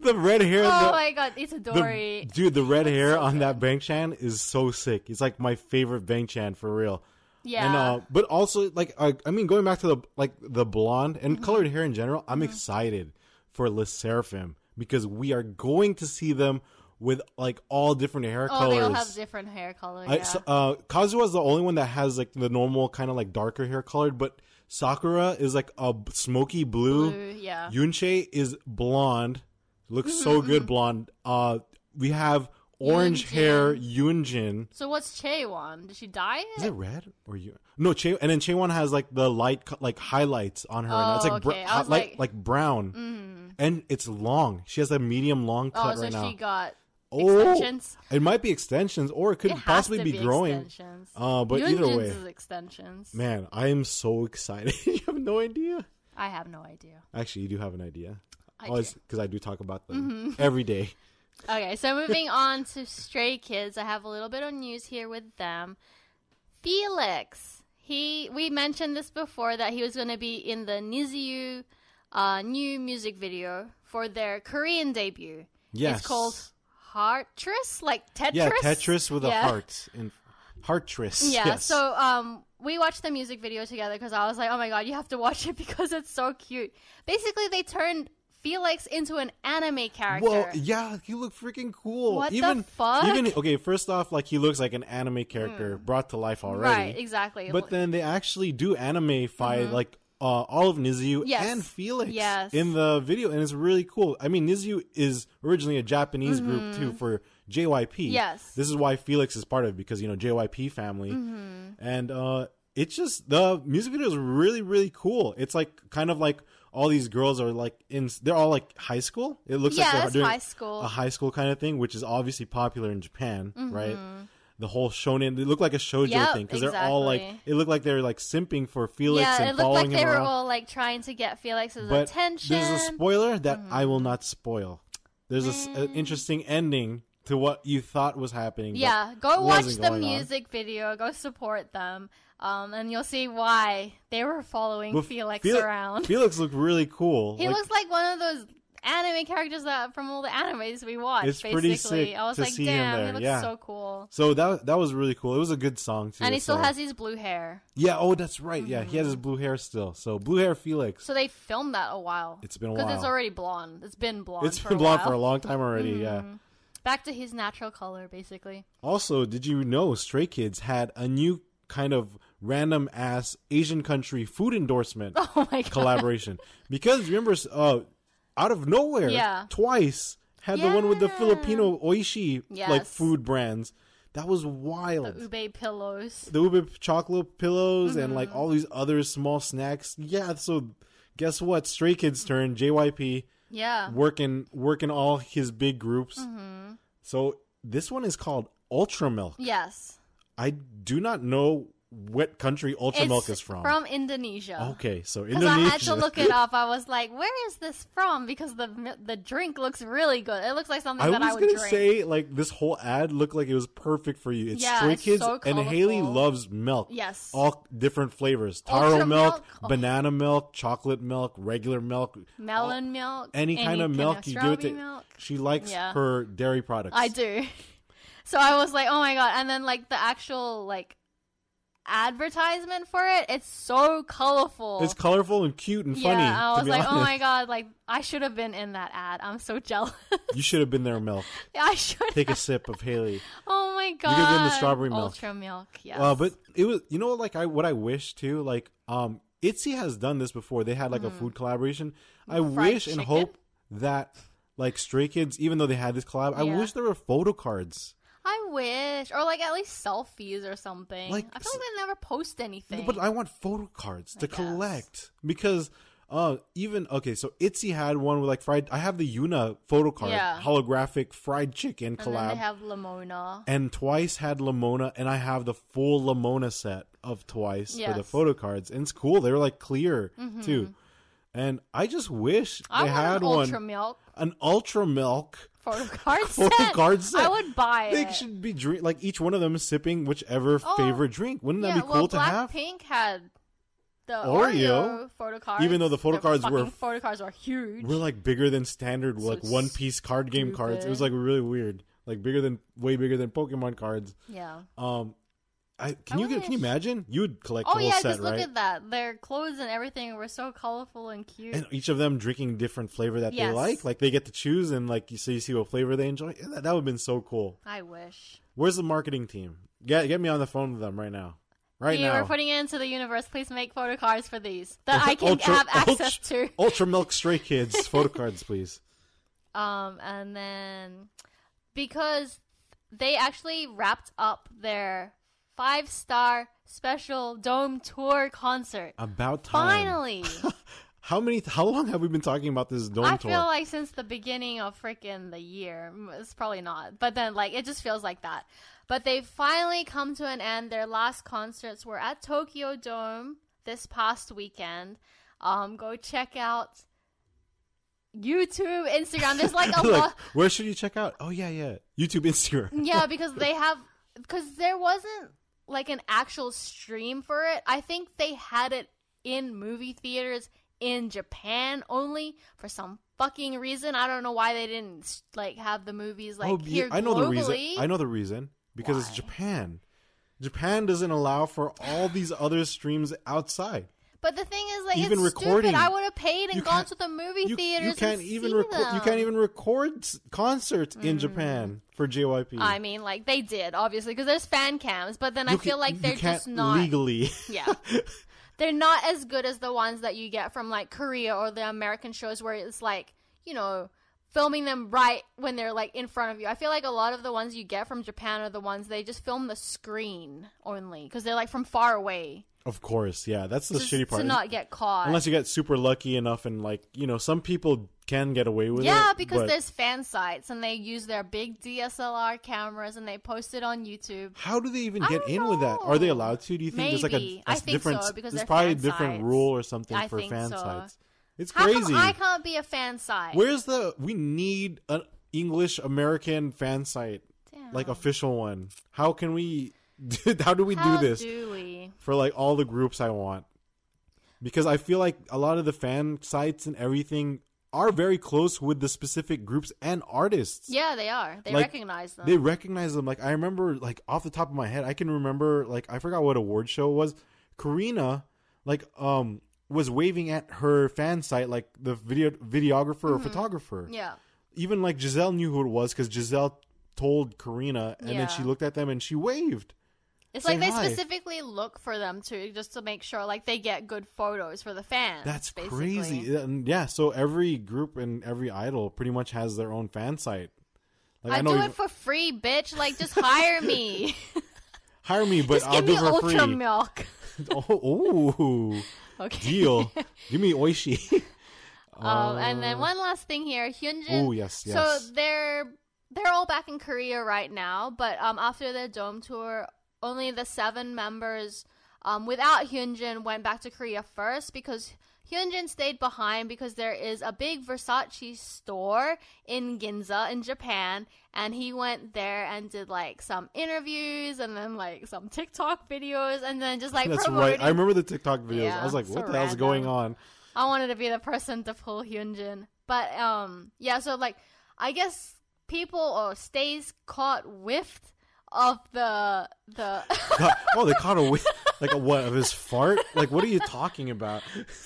the red hair, Oh the, my god, it's the- Dory. dude, the red hair so on good. that Bang Chan is so sick. It's like my favorite Bang Chan for real. Yeah. And uh, but also like I, I mean, going back to the like the blonde and Mm-hmm. colored hair in general, I'm excited for LE SSERAFIM because we are going to see them with like all different hair oh, colors. they all have different hair colors. I, yeah. so, uh, Kazuha is the only one that has like the normal kind of like darker hair colored, but Sakura is like a smoky blue. Blue, yeah. Eunchae is blonde, looks so Mm-hmm, good blonde. Uh, we have orange hair Yunjin. so what's Chaewon? Did she dye it? Is it red or you? No, Che and then Chaewon has like the light co- like highlights on her. now. It's Oh, like okay. I was hi- like- like brown, and it's long. She has a medium long oh, cut so right now. she got Oh, extensions. it might be extensions, or it could It possibly be, be growing. Extensions. Uh, but either way, is extensions. man, I am so excited. (laughs) you have no idea. I have no idea. Actually, you do have an idea. I because I do talk about them Mm-hmm. every day. (laughs) Okay, so moving (laughs) on to Stray Kids, I have a little bit of news here with them. Felix, he we mentioned this before that he was going to be in the NiziU uh, new music video for their Korean debut. Yes, It's called Heartris, like Tetris. yeah Tetris with Yeah. a heart in Heartris. (laughs) Yeah, yes. so um, we watched the music video together because I was like, oh my god, you have to watch it (laughs) because it's so cute. Basically, they turned Felix into an anime character. Well, yeah, he looked freaking cool. What the even, fuck? Hmm. Even okay, first off, like he looks like an anime character brought to life already. right, exactly. But then they actually do animeify like uh, all of NiziU Mm-hmm. Yes. and Felix Yes. in the video, and it's really cool. I mean, NiziU is originally a Japanese group too for JYP. Mm-hmm. Yes. this is why Felix is part of it because you know JYP family, Mm-hmm. and uh, it's just the music video is really really cool. It's like kind of like all these girls are like in they're all like high school. It looks Yeah, like they're doing high school. a high school kind of thing, which is obviously popular in Japan, Mm-hmm. right? The whole shonen, they look like a shoujo Yep, thing because they're all like, it looked like they're like simping for Felix yeah, and it looked like they were around. all like trying to get Felix's but attention. Mm-hmm. there's a spoiler that I will not spoil. There's a s- an interesting ending to what you thought was happening. yeah, go watch the going on. music video. Go support them, um, and you'll see why they were following But Felix Fel- around. Felix looked really cool. he Like, looks like one of those anime characters that from all the animes we watched. It's basically, pretty sick I was to like, see him damn, there, he looks yeah. so cool. so that that was really cool. It was a good song too. And he still so- has his blue hair. yeah. Oh, that's right. Yeah, he has his blue hair still. So blue hair Felix. So they filmed that a while. It's been a while because it's already blonde. It's been blonde. it's been blonde while. for a long time already. Mm-hmm. Yeah. Back to his natural color, basically. Also, did you know Stray Kids had a new kind of random ass Asian country food endorsement (laughs) Oh collaboration? Because remember, uh, out of nowhere, Yeah. twice had the one with the Filipino oishi like food brands. That was wild. The ube pillows. the ube chocolate pillows and Mm-hmm. like all these other small snacks. Yeah, so guess what? Stray Kids turn JYP Yeah. working working all his big groups. Mm-hmm. So this one is called Ultra Milk. Yes. I do not know what country Ultra It's Milk is from. From Indonesia. okay, so Indonesia. I had to look it (laughs) up. I was like, "Where is this from?" Because the the drink looks really good. It looks like something I that was I would gonna drink. say like this whole ad looked like it was perfect for you. It's Yeah, Stray it's Kids so and Haley loves milk. Yes. all different flavors: taro milk, milk? Oh. banana milk, chocolate milk, regular milk, Melon milk, any, kind of milk you give it to. She likes Yeah. her dairy products. I do. (laughs) So I was like, "Oh my god!" And then like the actual like advertisement for it, it's so colorful. It's colorful and cute and funny. yeah, I was like, "Oh my god!" Like I should have been in that ad. I'm so jealous. (laughs) You should have been there, milk. (laughs) Yeah, I should. Take a sip of Haley. Oh my god! You could have been the strawberry milk. Ultra milk. Yes. Uh, but it was you know like I what I wish too like um Itzy has done this before. They had like a food collaboration. I. Fried wish and hope that like Stray Kids, even though they had this collab, I wish there were photo cards. I wish, or like at least selfies or something. Like, I feel like they never post anything. But I want photo cards to collect because Uh, even okay, so Itzy had one with like fried. I have the Yuna photo card, Yeah. holographic fried chicken And collab, they have Lemona. and twice had Lemona, and I have the full Lemona set of twice for the Mm-hmm. photo cards, and it's cool. They're like clear too, and I just wish I had an one, Ultra Milk an ultra milk photo (laughs) card photo set. card set. I would buy They it. should be drink like each one of them sipping whichever Oh, favorite drink. Wouldn't that be cool well, to have? Pink had the Oreo. Oreo, photo cards. Even though the photo cards were- photo cards were huge. We're like bigger than standard So like one piece card game cards. It was like really weird. Like bigger than way bigger than Pokemon cards. yeah. Um I can I you get can you imagine? You would collect Oh the whole yeah, set, just look right? at that. Their clothes and everything were so colorful and cute. and each of them drinking different flavor that they like. Like they get to choose and like you so you see what flavor they enjoy. Yeah, that, that would have been so cool. I wish. Where's the marketing team? Get get me on the phone with them right now. Right Here, now. we're putting it into the universe. Please make photo cards for these that I can Ultra- have access ultra- to. Ultra Milk Stray (laughs) Kids photo cards, please. Um, and then because they actually wrapped up their five star special dome tour concert. About time. Finally, (laughs) How many? How long have we been talking about this dome I tour? I feel like since the beginning of freaking the year, it's probably not, but then like it just feels like that. But they finally come to an end. Their last concerts were at Tokyo Dome this past weekend. Um, go check out YouTube, Instagram. There's like (laughs) a like, lot. where should you check out? Oh yeah, yeah. YouTube, Instagram. yeah, (laughs) because they have because there wasn't like an actual stream for it. I think they had it in movie theaters in Japan only for some fucking reason. I don't know why they didn't like have the movies like oh, here yeah, I know the reason. I know the reason because it's Japan. Japan doesn't allow for all these other streams outside. But the thing is, like, Even it's recording. stupid. I would have paid and gone to the movie You, theaters. you can't even record. You can't even record concerts in mm. Japan for JYP. I mean, like they did obviously because there's fan cams, but then I You feel can- like they're just not legally. Yeah. (laughs) They're not as good as the ones that you get from like Korea or the American shows where it's like, you know, filming them right when they're like in front of you. I feel like a lot of the ones you get from Japan are the ones they just film the screen only because they're like from far away. Of course, yeah. That's the shitty part. To not get caught. Unless you get super lucky enough, and like you know, some people can get away with it. yeah, because but there's fan sites and they use their big DSLR cameras and they post it on YouTube. How do they even I get in with that? Are they allowed to? Do you think there's like a, Maybe. a I think different? so, because there's probably a different sites. rule or something I for think fan so. sites. It's How crazy. I can't be a fan site? Where's the? We need an English American fan site, like official one. How can we? (laughs) How do we How do this do we? For like all the groups I want? Because I feel like a lot of the fan sites and everything are very close with the specific groups and artists. Yeah, they are. They Like, recognize them. They recognize them. Like I remember, like off the top of my head, I can remember. Like I forgot what award show it was. Karina, like um, was waving at her fan site, like the video videographer or photographer. Mm-hmm. yeah. Even like Giselle knew who it was because Giselle told Karina, and then she looked at them and she waved. It's Say like they hi. specifically look for them to just to make sure like they get good photos for the fans. That's basically. crazy. And yeah, so every group and every idol pretty much has their own fan site. Like I, know do you- it for free, bitch. Like just hire me. (laughs) hire me, but just I'll give do me for ultra free. milk. (laughs) oh, ooh, Okay. deal. (laughs) Give me oishi. Um, and then one last thing here, Hyunjin. Oh, yes, yes. So they're they're all back in Korea right now, but um, after their dome tour, only the seven members um, without Hyunjin went back to Korea first because Hyunjin stayed behind because there is a big Versace store in Ginza in Japan, and he went there and did like some interviews and then like some TikTok videos and then just like That's promoting. right. I remember the TikTok videos. Yeah, I was like, so what the hell's going on? I wanted to be the person to pull Hyunjin. But um yeah, so like I guess people or stays caught whiffed of the the (laughs) God- oh, they caught a wi- like a what of his fart? Like, what are you talking about?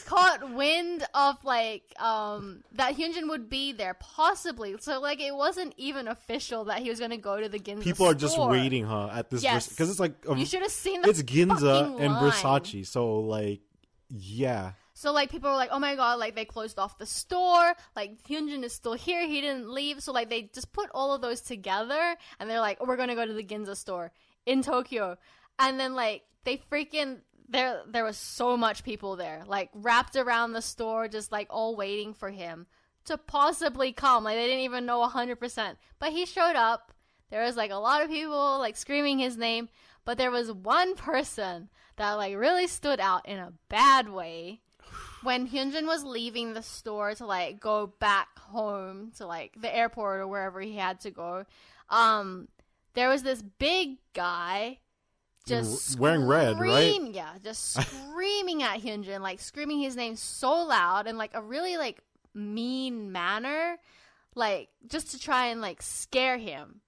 caught wind of like um that Hyunjin would be there possibly. So like it wasn't even official that he was gonna go to the Ginza People are just store. waiting, huh? At this Yes. because it's like a- You should have seen the it's Ginza and. Versace. So like, yeah. So like people were like, "Oh my god!" Like they closed off the store. Like Hyunjin is still here; he didn't leave. So like they just put all of those together, and they're like, oh, "We're gonna go to the Ginza store in Tokyo," and then like they freaking there there was so much people there, like wrapped around the store, just like all waiting for him to possibly come. Like they didn't even know hundred percent, but he showed up. There was like a lot of people like screaming his name, but there was one person that like really stood out in a bad way. When Hyunjin was leaving the store to like go back home to like the airport or wherever he had to go, um, there was this big guy just wearing red, right? Yeah, just (laughs) screaming at Hyunjin, like screaming his name so loud and like a really like mean manner, like just to try and like scare him.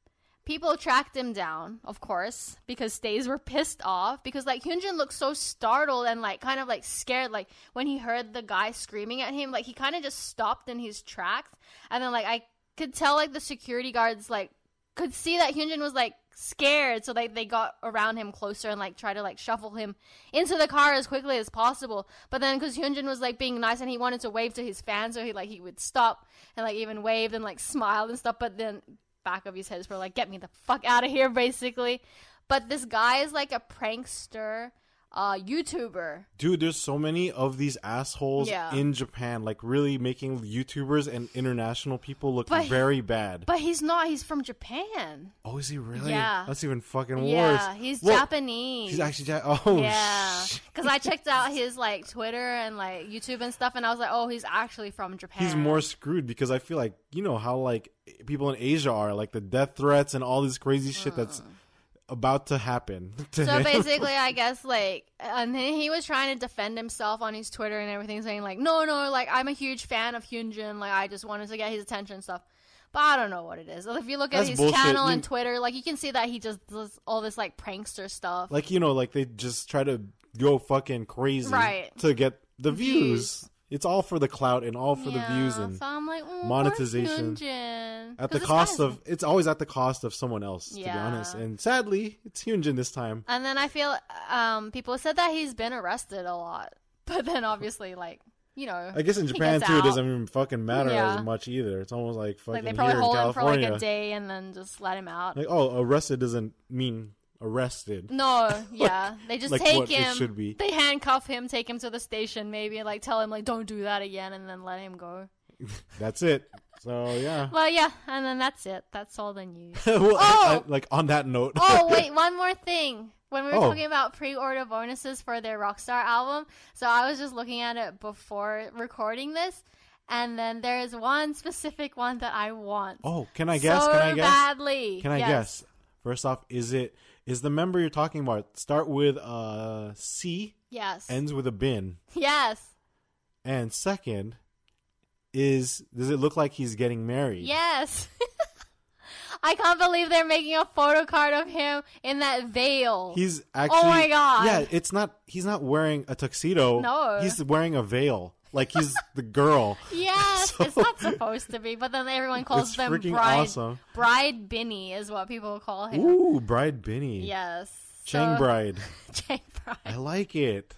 People tracked him down, of course, because stays were pissed off because like Hyunjin looked so startled and like kind of like scared like when he heard the guy screaming at him, like he kind of just stopped in his tracks and then like I could tell like the security guards like could see that Hyunjin was like scared, so like they got around him closer and like try to like shuffle him into the car as quickly as possible. But then because Hyunjin was like being nice and he wanted to wave to his fans, so he like he would stop and like even waved and like (laughs) smiled and stuff. But then back of his head is for like get me the fuck out of here, basically. But this guy is like a prankster, uh, YouTuber. Dude, there's so many of these assholes Yeah. in Japan, like really making YouTubers and international people look But- very bad. But he's not. He's from Japan. oh, is he really? Yeah. That's even fucking worse. Yeah, he's Well, Japanese. He's actually ja- oh Yeah, because I checked out (laughs) his like Twitter and like YouTube and stuff, and I was like, oh, he's actually from Japan. He's more screwed because I feel like you know how like people in Asia are like the death threats and all this crazy shit that's about to happen (laughs) to So him. basically, I (laughs) guess like, and then he was trying to defend himself on his Twitter and everything, saying like, no, no, like I'm a huge fan of Hyunjin, like I just wanted to get his attention and stuff. But I don't know what it is. If you look at That's his bullshit. channel You- and Twitter, like you can see that he just does all this like prankster stuff. like you know like they just try to go fucking crazy Right. to get the views. Views. It's all for the clout and all for yeah, the views and so I'm like, mm, monetization. At the cost of it's always at the cost of someone else to be honest. And sadly it's Hyunjin this time. And then I feel um, people said that he's been arrested a lot, (laughs) but then obviously, like you know, I guess in Japan too it doesn't even fucking matter Yeah. as much either. It's almost like fucking like they probably here in hold him for like a day and then just let him out. like oh arrested doesn't mean arrested no, (laughs) yeah, they just like take him. should be. They handcuff him, take him to the station, maybe like tell him like don't do that again, and then let him go. (laughs) that's it so yeah Well, yeah, and then that's it. That's all the news. (laughs) well, I- I- Oh! like on that note oh wait, one more thing. When we were Oh. talking about pre-order bonuses for their Rockstar album, so I was just looking at it before recording this, and then there is one specific one that I want. oh can I guess So can I guess badly. Can I Yes. guess? First off, is it is the member you're talking about start with uh C, Yes. ends with a bin, yes. and second is does it look like he's getting married? Yes. (laughs) I can't believe they're making a photo card of him in that veil. He's actually Oh my God. Yeah, it's not he's not wearing a tuxedo. No. He's wearing a veil. Like he's the girl. (laughs) yes, (laughs) So- it's not supposed to be, but then everyone calls them freaking bride. awesome. Bride Binny is what people call him. Ooh, bride Binny. Yes. Chang So- bride. (laughs) Chang Bride. I like it.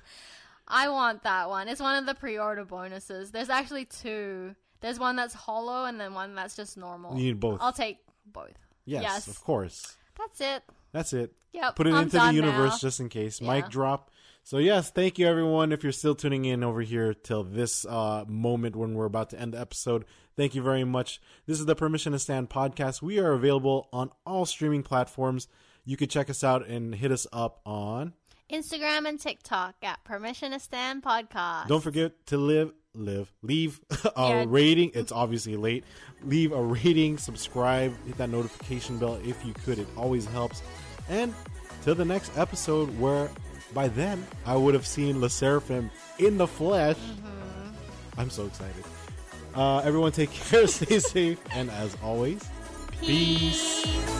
I want that one. It's one of the pre-order bonuses. There's actually two. There's one that's hollow and then one that's just normal. You need both. I'll take both. Yes, yes. of course. That's it. That's it. Yep. Put it I'm into the universe now. just in case. Yeah. Mic drop. So yes, thank you everyone. If you're still tuning in over here till this uh, moment when we're about to end the episode, thank you very much. This is the Permission to Stan podcast. We are available on all streaming platforms. You could check us out and hit us up on. Instagram and TikTok at Permission to Stan Podcast. Don't forget to live, live, leave (laughs) a Yeah. rating. It's obviously late. Leave a rating, subscribe, hit that notification bell if you could. It always helps. And till the next episode, where by then I would have seen LE SSERAFIM in the flesh. I'm so excited. Uh, everyone, take (laughs) care, stay safe, and as always, peace.